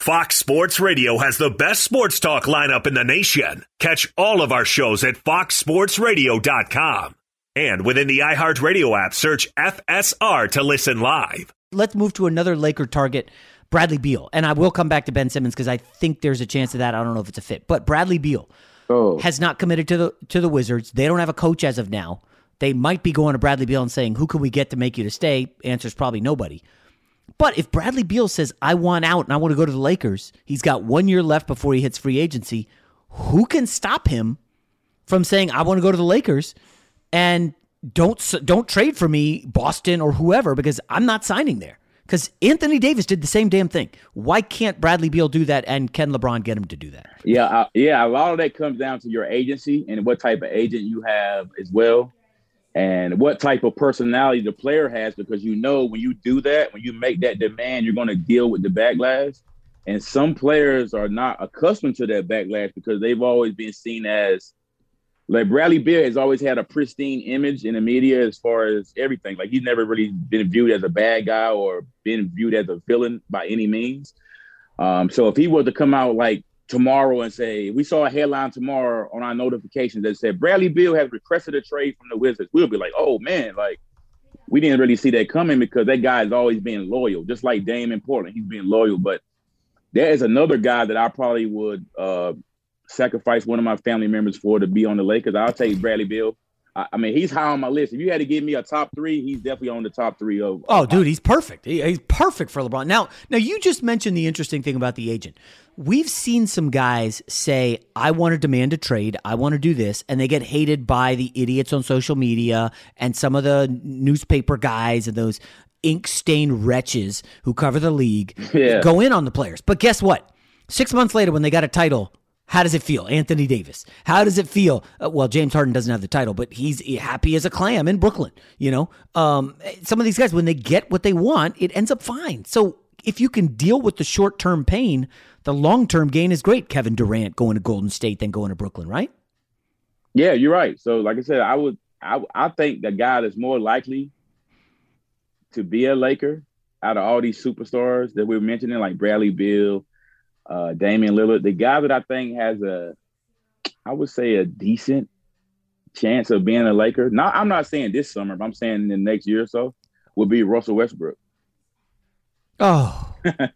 Fox Sports Radio has the best sports talk lineup in the nation. Catch all of our shows at foxsportsradio.com. And within the iHeartRadio app, search FSR to listen live. Let's move to another Laker target, Bradley Beal. And I will come back to Ben Simmons because I think there's a chance of that. I don't know if it's a fit. But Bradley Beal Oh. has not committed to the to the Wizards. They don't have a coach as of now. They might be going to Bradley Beal and saying, "Who can we get to make you to stay?" Answer is probably nobody. But if Bradley Beal says, "I want out and I want to go to the Lakers," he's got one year left before he hits free agency. Who can stop him from saying, "I want to go to the Lakers"? And don't don't trade for me, Boston or whoever, because I'm not signing there. Because Anthony Davis did the same damn thing. Why can't Bradley Beal do that? And can LeBron get him to do that? Yeah, yeah. A lot of that comes down to your agency and what type of agent you have as well, and what type of personality the player has. Because you know when you do that, when you make that demand, you're going to deal with the backlash. And some players are not accustomed to that backlash because they've always been seen as like Bradley Beal has always had a pristine image in the media as far as everything. Like he's never really been viewed as a bad guy or been viewed as a villain by any means. Um, so if he were to come out like tomorrow and say, we saw a headline tomorrow on our notifications that said Bradley Beal has requested a trade from the Wizards, we'll be like, oh man, like we didn't really see that coming because that guy has always been loyal, just like Dame in Portland. He's been loyal, but there is another guy that I probably would uh, sacrifice one of my family members for to be on the Lakers. I'll take Bradley Beal. I, I, mean, he's high on my list. If you had to give me a top three, he's definitely on the top three of. Oh, dude, he's perfect. He, he's perfect for LeBron. Now, now you just mentioned the interesting thing about the agent. We've seen some guys say, "I want to demand a trade. I want to do this," and they get hated by the idiots on social media and some of the newspaper guys and those ink stained wretches who cover the league (laughs) Yeah. go in on the players. But guess what? Six months later, when they got a title, how does it feel? Anthony Davis. How does it feel? Uh, well, James Harden doesn't have the title, but he's happy as a clam in Brooklyn. You know, um, some of these guys, when they get what they want, it ends up fine. So if you can deal with the short term pain, the long term gain is great. Kevin Durant going to Golden State, then going to Brooklyn, right? Yeah, you're right. So, like I said, I would, I, I think the guy that's more likely to be a Laker out of all these superstars that we're mentioning, like Bradley Beal, uh, Damian Lillard, the guy that I think has a, I would say, a decent chance of being a Laker. Not, I'm not saying this summer, but I'm saying in the next year or so, would be Russell Westbrook. Oh,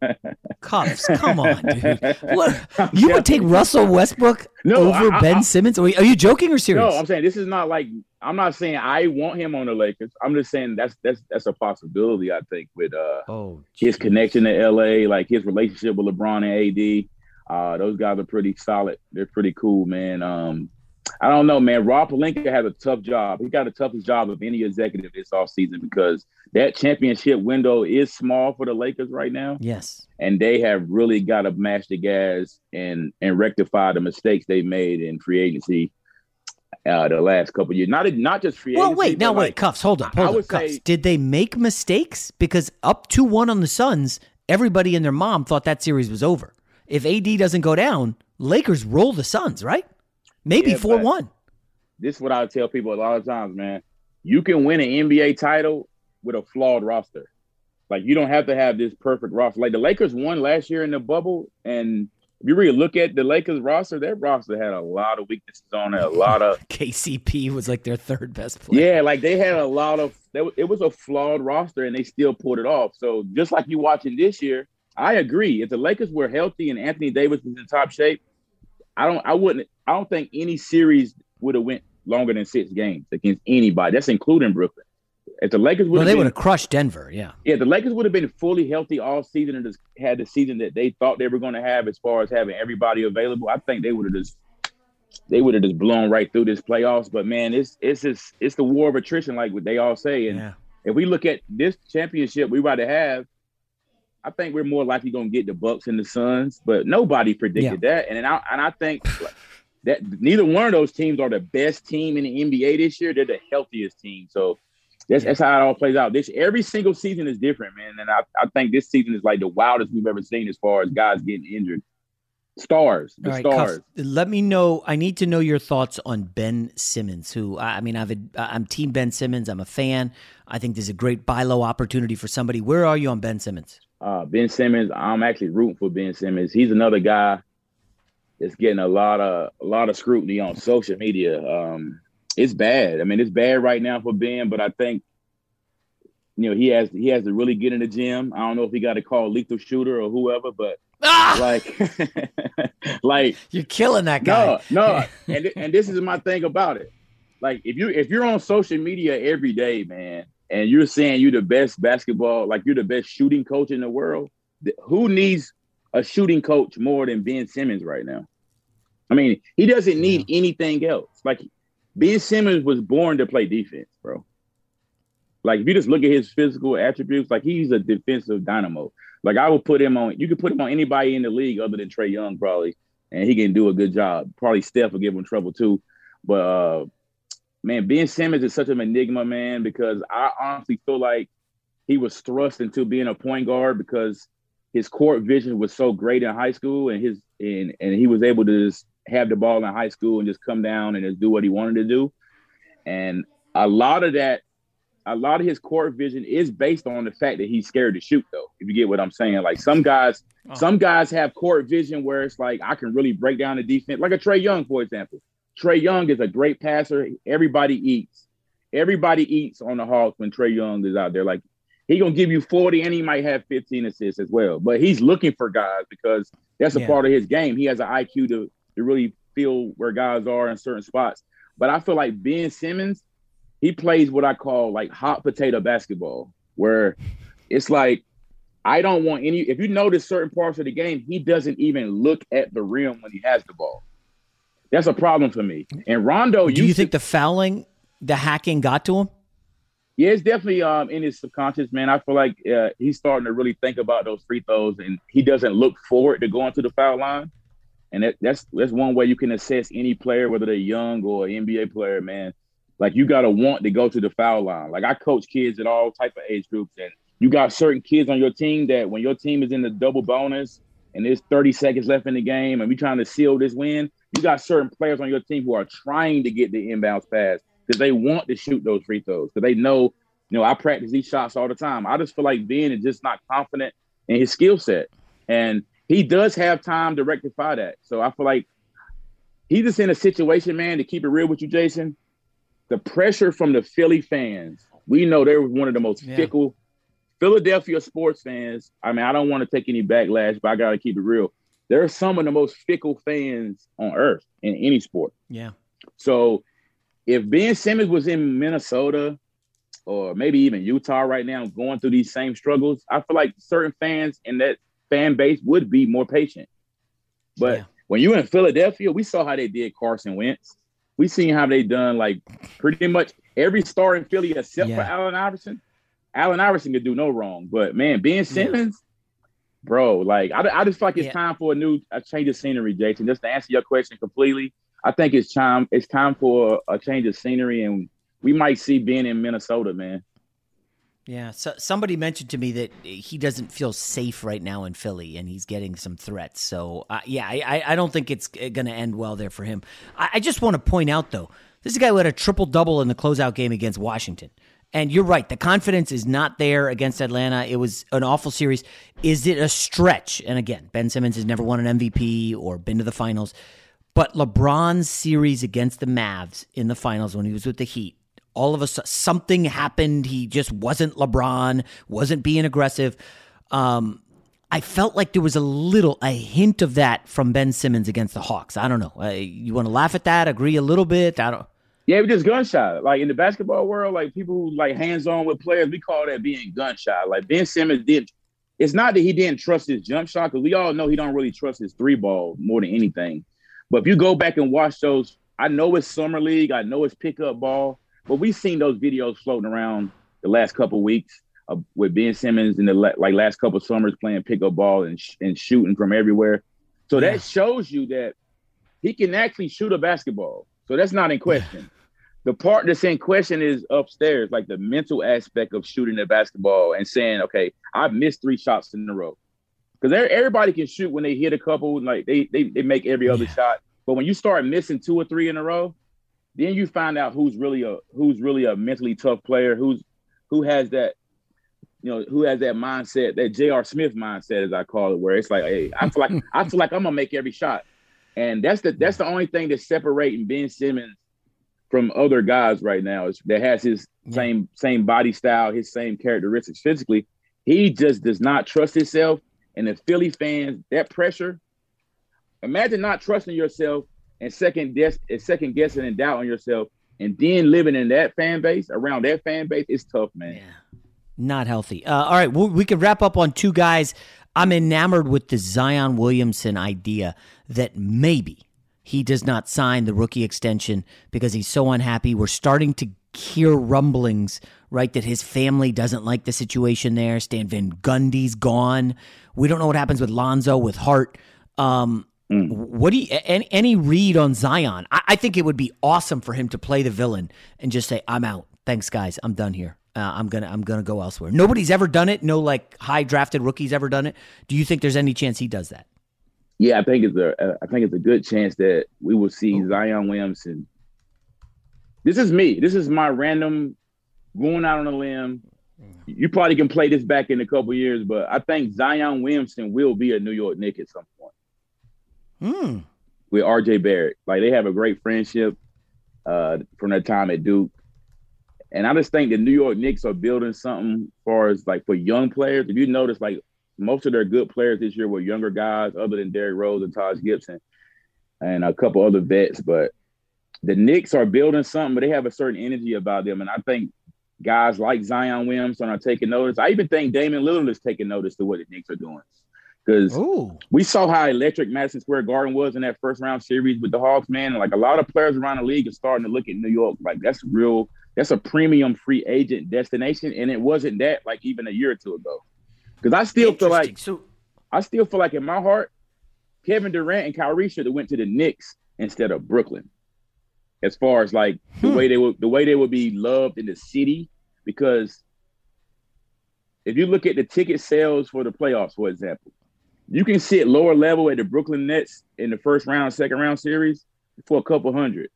(laughs) cuffs! Come on, dude. What you would take Russell Westbrook No, over I- I- Ben Simmons? Are you, are you joking or serious? No, I'm saying this is not like I'm not saying I want him on the Lakers. I'm just saying that's that's that's a possibility. I think with uh oh, his connection to LA, like his relationship with LeBron and AD. Uh, those guys are pretty solid. They're pretty cool, man. Um, I don't know, man. Rob Pelinka has a tough job. He got the toughest job of any executive this offseason because that championship window is small for the Lakers right now. Yes. And they have really got to mash the gas and and rectify the mistakes they made in free agency uh, the last couple of years. Not not just free Well, agency. wait, now wait, like, cuffs. Hold up, hold up, cuffs. say- Did they make mistakes? Because up two one on the Suns, everybody and their mom thought that series was over. If AD doesn't go down, Lakers roll the Suns, right? Maybe Yeah, four but- one. this is what I tell people a lot of times, man. You can win an NBA title with a flawed roster. Like you don't have to have this perfect roster. Like the Lakers won last year in the bubble, and if you really look at the Lakers roster, their roster had a lot of weaknesses on it. A lot of (laughs) KCP was like their third best player. yeah, like they had a lot of. It was a flawed roster, and they still pulled it off. So just like you watching this year, I agree. If the Lakers were healthy and Anthony Davis was in top shape, I don't. I wouldn't. I don't think any series would have went longer than six games against anybody. That's including Brooklyn. If the Lakers would Well, have they would have crushed Denver. Yeah. yeah, the Lakers would have been fully healthy all season and just had the season that they thought they were going to have as far as having everybody available. I think they would have just they would have just blown right through this playoffs. But man, it's it's just it's the war of attrition, like what they all say. And Yeah. if we look at this championship we about to have, I think we're more likely going to get the Bucks and the Suns. But nobody predicted that, and I and I think that neither one of those teams are the best team in the NBA this year. They're the healthiest team. So that's, that's how it all plays out. This every single season is different, man. And I, I think this season is like the wildest we've ever seen as far as guys getting injured. Stars, the right, stars. Cuffs, let me know. I need to know your thoughts on Ben Simmons. Who I I mean, I've I'm Team Ben Simmons. I'm a fan. I think there's a great buy low opportunity for somebody. Where are you on Ben Simmons? Uh, ben Simmons, I'm actually rooting for Ben Simmons. He's another guy that's getting a lot of a lot of scrutiny on social media. Um, it's bad. I mean, it's bad right now for Ben, but I think you know he has he has to really get in the gym. I don't know if he got to call lethal shooter or whoever, but ah! like (laughs) like You're killing that guy. no, no, (laughs) and and this is my thing about it. Like if you if you're on social media every day, man, and you're saying you're the best basketball, like you're the best shooting coach in the world, who needs a shooting coach more than Ben Simmons right now? I mean, he doesn't need anything else. Like Ben Simmons was born to play defense, bro. Like if you just look at his physical attributes, like he's a defensive dynamo. Like I would put him on. You could put him on anybody in the league other than Trae Young, probably, and he can do a good job. Probably Steph will give him trouble too. But uh, man, Ben Simmons is such an enigma, man, because I honestly feel like he was thrust into being a point guard because his court vision was so great in high school, and his and and he was able to just have the ball in high school and just come down and just do what he wanted to do. And a lot of that, a lot of his court vision is based on the fact that he's scared to shoot, though. If you get what I'm saying, like some guys, uh-huh. some guys have court vision where it's like I can really break down the defense, like a Trae Young, for example. Trae Young is a great passer. Everybody eats. Everybody eats on the Hawks when Trae Young is out there. Like he gonna give you 40 and he might have 15 assists as well. But he's looking for guys because that's a Yeah. part of his game. He has an IQ to to really feel where guys are in certain spots. But I feel like Ben Simmons, he plays what I call like hot potato basketball, where it's like I don't want any. If you notice certain parts of the game, he doesn't even look at the rim when he has the ball. That's a problem for me. And Rondo, Do you used to- think the fouling, the hacking got to him? yeah, it's definitely um in his subconscious, man. I feel like uh, he's starting to really think about those free throws, and he doesn't look forward to going to the foul line. And that, that's that's one way you can assess any player, whether they're young or NBA player, man. Like you gotta want to go to the foul line. Like I coach kids at all type of age groups, and you got certain kids on your team that when your team is in the double bonus and there's 30 seconds left in the game, and we trying to seal this win, you got certain players on your team who are trying to get the inbounds pass because they want to shoot those free throws because they know You know, I practice these shots all the time. I just feel like Ben is just not confident in his skill set. And he does have time to rectify that. So I feel like he's just in a situation, man, to keep it real with you, Jason. The pressure from the Philly fans, we know they're one of the most yeah. fickle Philadelphia sports fans. I mean, I don't want to take any backlash, but I got to keep it real. They're some of the most fickle fans on earth in any sport. Yeah. So if Ben Simmons was in Minnesota or maybe even Utah right now going through these same struggles, I feel like certain fans in that fan base would be more patient. But yeah. when you're in Philadelphia, we saw how they did Carson Wentz. We seen how they done like pretty much every star in Philly except yeah. for Allen Iverson. Allen Iverson could do no wrong, but man, Ben Simmons, yeah. bro, like I, I just feel like it's time for a new a change of scenery, Jason. Just to answer your question completely, I think it's time it's time for a change of scenery, and we might see Ben in Minnesota, man. Yeah, so somebody mentioned to me that he doesn't feel safe right now in Philly, and he's getting some threats. So, uh, yeah, I, I don't think it's going to end well there for him. I, I just want to point out, though, this is a guy who had a triple double in the closeout game against Washington. And you're right, the confidence is not there against Atlanta. It was an awful series. Is it a stretch? And again, Ben Simmons has never won an MVP or been to the finals. But LeBron's series against the Mavs in the finals when he was with the Heat all of a sudden something happened. He just wasn't LeBron, wasn't being aggressive. Um, I felt like there was a little, a hint of that from Ben Simmons against the Hawks. I don't know. Uh, you want to laugh at that? Agree a little bit? I don't. Yeah, it was just gunshot. Like in the basketball world, like people who like hands on with players, we call that being gunshot. Like Ben Simmons did. It's not that he didn't trust his jump shot because we all know he don't really trust his three ball more than anything. But if you go back and watch those, I know it's summer league, I know it's pickup ball, but we've seen those videos floating around the last couple weeks uh, with Ben Simmons in the like last couple summers playing pickup ball and sh- and shooting from everywhere. So yeah. that shows you that he can actually shoot a basketball. So that's not in question. the part that's in question is upstairs, like the mental aspect of shooting the basketball and saying, "Okay, I've missed three shots in a row." Because everybody can shoot when they hit a couple, like they they, they make every other yeah. shot. But when you start missing two or three in a row, then you find out who's really a who's really a mentally tough player, who's who has that, you know, who has that mindset, that J.R. Smith mindset, as I call it, where it's like, hey, I feel like I feel like I'm gonna make every shot, and that's the that's the only thing that's separating Ben Simmons from other guys right now is that has his same same body style, his same characteristics physically. He just does not trust himself, and the Philly fans that pressure. Imagine not trusting yourself and second guess and second guessing and doubt on yourself and then living in that fan base around that fan base is tough man. Yeah. Not healthy. Uh, all right we can wrap up on two guys. I'm enamored with the zion williamson idea that maybe he does not sign the rookie extension because he's so unhappy. We're starting to hear rumblings right that his family doesn't like the situation there. Stan van gundy's gone. We don't know what happens with lonzo with hart. Um, Mm. What do you any, any read on Zion? I, I, think it would be awesome for him to play the villain and just say, "I'm out. Thanks, guys. I'm done here. Uh, I'm gonna I'm gonna go elsewhere." Nobody's ever done it. No, like high drafted rookies ever done it. Do you think there's any chance he does that? Yeah, I think it's a I think it's a good chance that we will see oh. Zion Williamson. This is me. This is my random going out on a limb. You probably can play this back in a couple years, but I think Zion Williamson will be a New York Nick at some point. Mm. With RJ Barrett. Like they have a great friendship uh, from their time at Duke. And I just think the New York Knicks are building something as far as like for young players. If you notice, like most of their good players this year were younger guys, other than Derrick Rose and Taj Gibson and a couple other vets. But the Knicks are building something, but they have a certain energy about them. And I think guys like Zion Williamson are taking notice. I even think Damian Lillard is taking notice to what the Knicks are doing because we saw how electric Madison Square Garden was in that first round series with the Hawks, man. And like a lot of players around the league are starting to look at New York like that's real. That's a premium free agent destination, and it wasn't that like even a year or two ago. Because I still feel like so, I still feel like in my heart, Kevin Durant and Kyrie should have went to the Knicks instead of Brooklyn. As far as like the hmm. way they would the way they would be loved in the city, because if you look at the ticket sales for the playoffs, for example, you can sit lower level at the Brooklyn Nets in the first round, second round series for a couple hundred.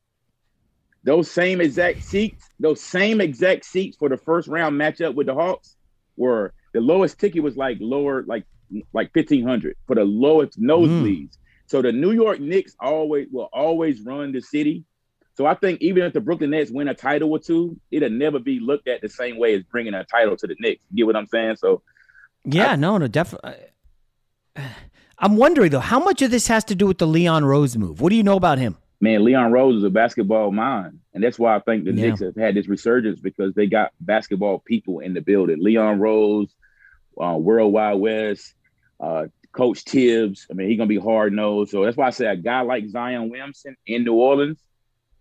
those same exact seats, those same exact seats for the first round matchup with the Hawks were the lowest ticket was like lower, like like fifteen hundred for the lowest nosebleeds. Mm. So the New York Knicks always will always run the city. So I think even if the Brooklyn Nets win a title or two, it'll never be looked at the same way as bringing a title to the Knicks. You get what I'm saying? So yeah, I, no, no, definitely. I'm wondering though, how much of this has to do with the Leon Rose move? What do you know about him? Man, Leon Rose is a basketball mind, and that's why I think the yeah. Knicks have had this resurgence because they got basketball people in the building. Leon Rose, uh, World Wide Wes, uh, Coach Thibs. I mean, he's gonna be hard nosed. So that's why I say a guy like Zion Williamson in New Orleans,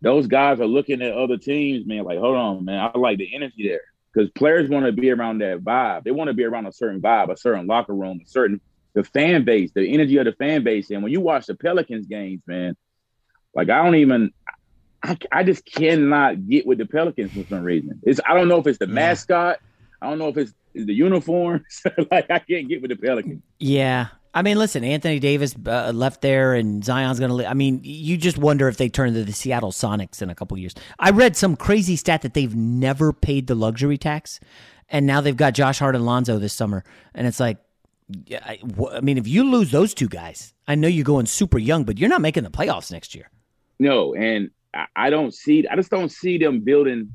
those guys are looking at other teams, man. Like, hold on, man, I like the energy there because players want to be around that vibe. They want to be around a certain vibe, a certain locker room, a certain the fan base, the energy of the fan base. And when you watch the Pelicans games, man, like I don't even, I, I just cannot get with the Pelicans for some reason. It's I don't know if it's the mascot, I don't know if it's, it's the uniforms. (laughs) like I can't get with the Pelicans. Yeah, I mean, listen, Anthony Davis uh, left there, and Zion's going to. I mean, you just wonder if they turn to the Seattle Sonics in a couple years. I read some crazy stat that they've never paid the luxury tax, and now they've got Josh Hart and Lonzo this summer, and it's like, I, I mean, if you lose those two guys, I know you're going super young, but you're not making the playoffs next year. No, and I don't see. I just don't see them building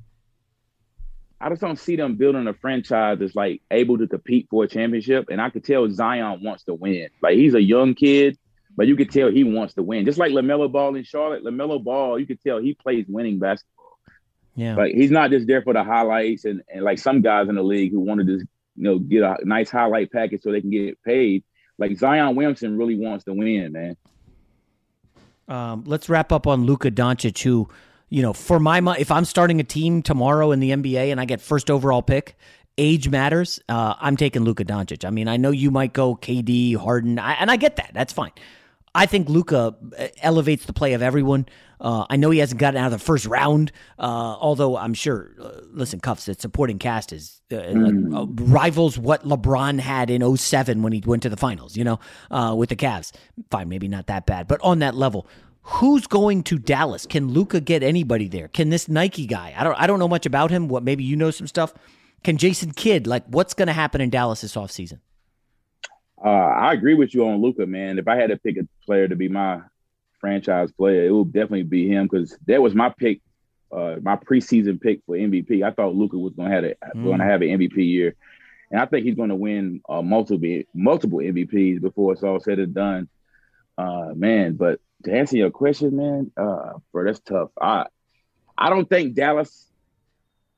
I just don't see them building a franchise that's like able to compete for a championship. And I could tell Zion wants to win. Like he's a young kid, but you could tell he wants to win. Just like LaMelo Ball in Charlotte, LaMelo Ball, you could tell he plays winning basketball. Yeah. Like he's not just there for the highlights and, and like some guys in the league who want to just, you know, get a nice highlight package so they can get paid. Like Zion Williamson really wants to win, man. Um, let's wrap up on Luka Doncic, who you know, for my if I'm starting a team tomorrow in the NBA and I get first overall pick, age matters. Uh, I'm taking Luka Doncic. I mean, I know you might go KD, Harden, I, and I get that. That's fine. I think Luka uh, elevates the play of everyone. Uh, I know he hasn't gotten out of the first round, uh, although I'm sure. Uh, listen, Cuffs, the supporting cast is mm. rivals what LeBron had in 07 when he went to the finals. You know, with the Cavs. Fine, maybe not that bad, but on that level. Who's going to Dallas? Can Luka get anybody there? Can this Nike guy? I don't I don't know much about him. What maybe you know some stuff. Can Jason Kidd like what's going to happen in Dallas this offseason? Uh, I agree with you on Luka, man. If I had to pick a player to be my franchise player, it would definitely be him because that was my pick, uh, my preseason pick for MVP. I thought Luka was going to have a, mm. going to have an MVP year, and I think he's going to win uh, multiple multiple MVPs before it's all said and done. Uh, man, but to answer your question, man, uh, bro, that's tough. I I don't think Dallas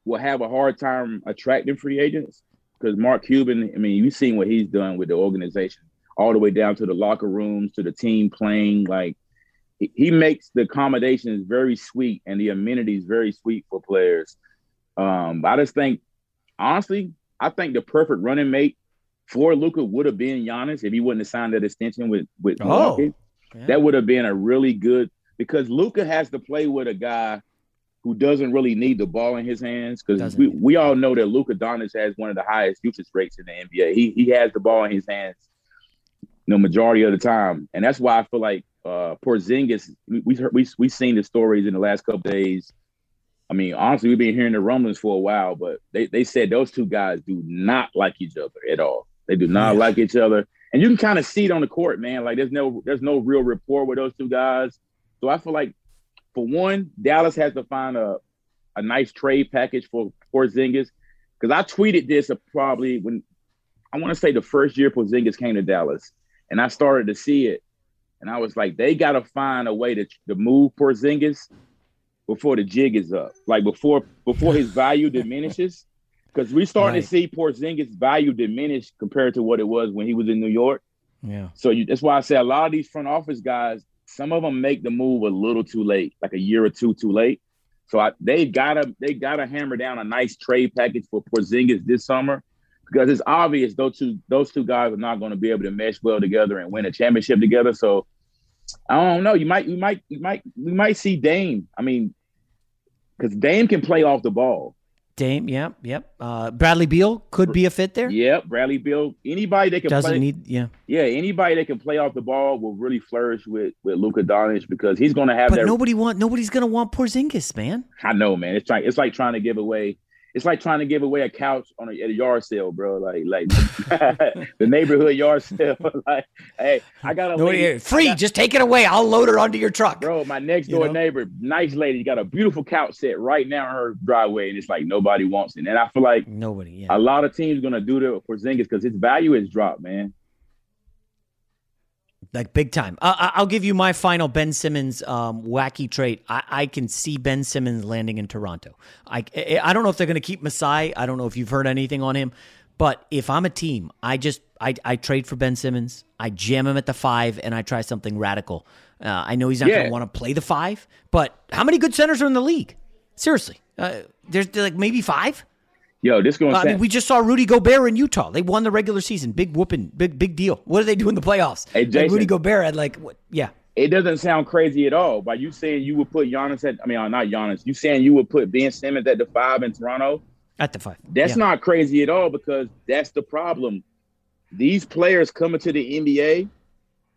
will have a hard time attracting free agents because Mark Cuban, I mean, you've seen what he's done with the organization, all the way down to the locker rooms, to the team playing. Like he, makes the accommodations very sweet and the amenities very sweet for players. Um, I just think, honestly, I think the perfect running mate for Luka would have been Giannis if he wouldn't have signed that extension with with oh. Yeah. That would have been a really good because Luka has to play with a guy who doesn't really need the ball in his hands because we, we all know that Luka Doncic has one of the highest usage rates in the NBA. He he has the ball in his hands the majority of the time, and that's why I feel like uh, Porzingis. We we heard, we we seen the stories in the last couple days. I mean, honestly, we've been hearing the rumblings for a while, but they, they said those two guys do not like each other at all. They do not yeah. like each other and you can kind of see it on the court, man. Like there's no there's no real rapport with those two guys. So I feel like for one, Dallas has to find a a nice trade package for Porzingis. Because I tweeted this probably when I want to say the first year Porzingis came to Dallas, and I started to see it, and I was like, they got to find a way to to move Porzingis before the jig is up, like before before his value (laughs) diminishes because we're starting right. to see Porzingis' value diminish compared to what it was when he was in New York. Yeah. So you, that's why I say a lot of these front office guys, some of them make the move a little too late, like a year or two too late. So I, they gotta they gotta hammer down a nice trade package for Porzingis this summer because it's obvious those two those two guys are not going to be able to mesh well together and win a championship together. So I don't know. You might you might you might we might see Dame. I mean, because Dame can play off the ball. Dame, yep, yep. Uh, Bradley Beal could be a fit there. Yep, Bradley Beal. Anybody that can doesn't play, need, yeah, yeah. Anybody that can play off the ball will really flourish with with Luka Doncic because he's going to have but that. nobody want nobody's going to want Porzingis, man. I know, man. It's like it's like trying to give away. It's like trying to give away a couch on a, at a yard sale, bro. Like like (laughs) the neighborhood yard sale. (laughs) like, hey, I got a No, lady, free. Got- just take it away. I'll load her onto your truck. Bro, my next You door know? neighbor, nice lady, got a beautiful couch set right now in her driveway, and it's like nobody wants it. And I feel like Nobody. Yeah. a lot of teams gonna do that for Zingis because his value has dropped, man. Like big time. Uh, I- I'll give you my final Ben Simmons um, wacky trait. I-, I can see Ben Simmons landing in Toronto. I I don't know if they're going to keep Masai. I don't know if you've heard anything on him. But if I'm a team, I just I, I trade for Ben Simmons. I jam him at the five, and I try something radical. Uh, I know he's not going to want to play the five, but how many good centers are in the league? Seriously, uh, there's like maybe five. Yo, this. Uh, I mean, we just saw Rudy Gobert in Utah. They won the regular season. Big whooping, big big deal. What do they do in the playoffs? Hey, Like, Jason. Rudy Gobert had like what? Yeah, it doesn't sound crazy at all. By you saying you would put Giannis at, I mean, uh, not Giannis. You saying you would put Ben Simmons at the five in Toronto? at the five. That's Yeah. not crazy at all because that's the problem. These players coming to the NBA,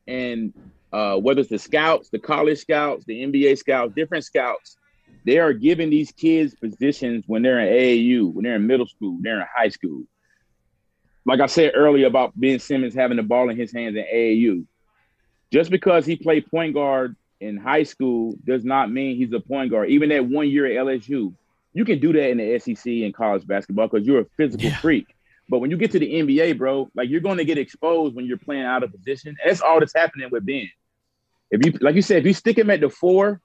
and uh, whether it's the scouts, the college scouts, the NBA scouts, different scouts, they are giving these kids positions when they're in AAU, when they're in middle school, they're in high school. Like I said earlier about Ben Simmons having the ball in his hands in AAU, just because he played point guard in high school does not mean he's a point guard. Even that one year at LSU, you can do that in the SEC and college basketball because you're a physical freak. But when you get to the NBA, bro, like you're going to get exposed when you're playing out of position. That's all that's happening with Ben. If you, like you said, if you stick him at the four,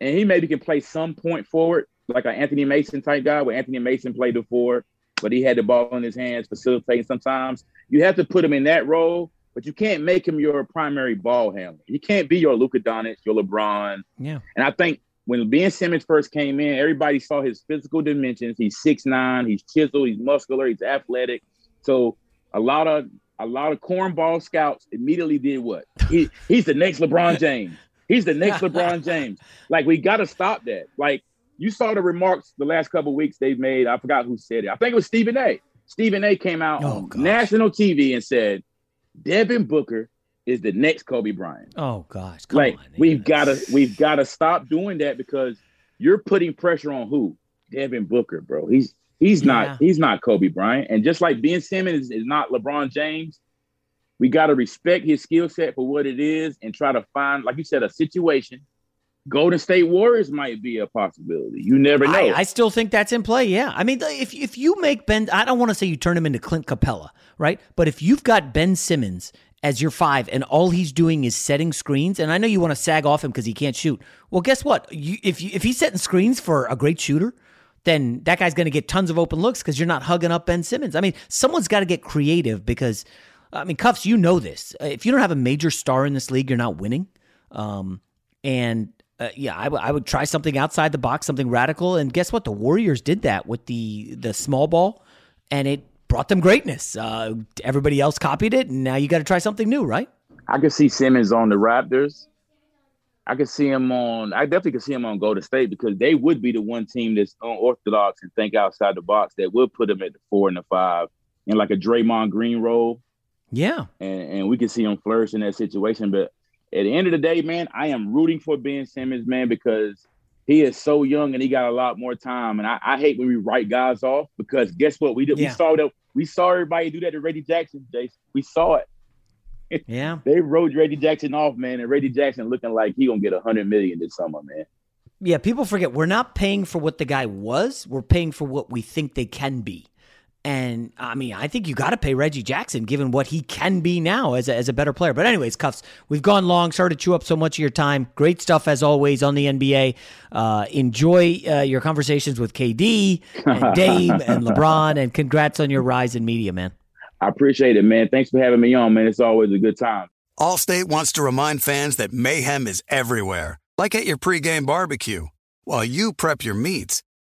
and he maybe can play some point forward, like an Anthony Mason type guy, where Anthony Mason played the four, but he had the ball in his hands, facilitating sometimes. You have to put him in that role, but you can't make him your primary ball handler. He can't be your Luka Doncic, your LeBron. Yeah. And I think when Ben Simmons first came in, everybody saw his physical dimensions. He's six nine, he's chiseled, he's muscular, he's athletic. So a lot of a lot of cornball scouts immediately did what? He he's the next LeBron James. He's the (laughs) next LeBron James. Like we got to stop that. Like you saw the remarks the last couple of weeks they've made. I forgot who said it. I think it was Stephen A. Stephen A. came out oh, on national TV and said Devin Booker is the next Kobe Bryant. Oh gosh, come like on. we've got to we've got to stop doing that because you're putting pressure on who? Devin Booker, bro. He's he's Yeah. not he's not Kobe Bryant, and just like Ben Simmons is, is not LeBron James, we got to respect his skill set for what it is and try to find, like you said, a situation. Golden State Warriors might be a possibility. You never know. I, I still think that's in play. Yeah, I mean, if if you make Ben, I don't want to say you turn him into Clint Capela, right? But if you've got Ben Simmons as your five, and all he's doing is setting screens, and I know you want to sag off him because he can't shoot. Well, guess what? You, if you, if he's setting screens for a great shooter, then that guy's going to get tons of open looks because you're not hugging up Ben Simmons. I mean, someone's got to get creative because, I mean, Cuffs, you know this. Uh, If you don't have a major star in this league, you're not winning. Um, and uh, yeah, I, w- I would try something outside the box, something radical. And guess what? The Warriors did that with the the small ball, and it brought them greatness. Uh, everybody else copied it, and now you got to try something new, right? I could see Simmons on the Raptors. I could see him on. I definitely could see him on Golden State because they would be the one team that's unorthodox and think outside the box that would put him at the four and the five in like a Draymond Green role, Yeah. and, and we can see him flourish in that situation. But at the end of the day, man, I am rooting for Ben Simmons, man, because he is so young and he got a lot more time. And I, I hate when we write guys off because guess what? We did. Yeah. We saw that. We saw everybody do that to Reggie Jackson, Jason. We saw it. (laughs) Yeah. They wrote Reggie Jackson off, man, and Reggie Jackson looking like he gonna get a hundred million this summer, man. Yeah, people forget we're not paying for what the guy was. We're paying for what we think they can be. And I mean, I think you got to pay Reggie Jackson given what he can be now as a, as a better player. But, anyways, Cuffs, we've gone long. Sorry to chew up so much of your time. Great stuff as always on the NBA. Uh, enjoy uh, your conversations with KD and (laughs) Dame and LeBron. And congrats on your rise in media, man. I appreciate it, man. Thanks for having me on, man. It's always a good time. Allstate wants to remind fans that mayhem is everywhere, like at your pregame barbecue. While you prep your meats,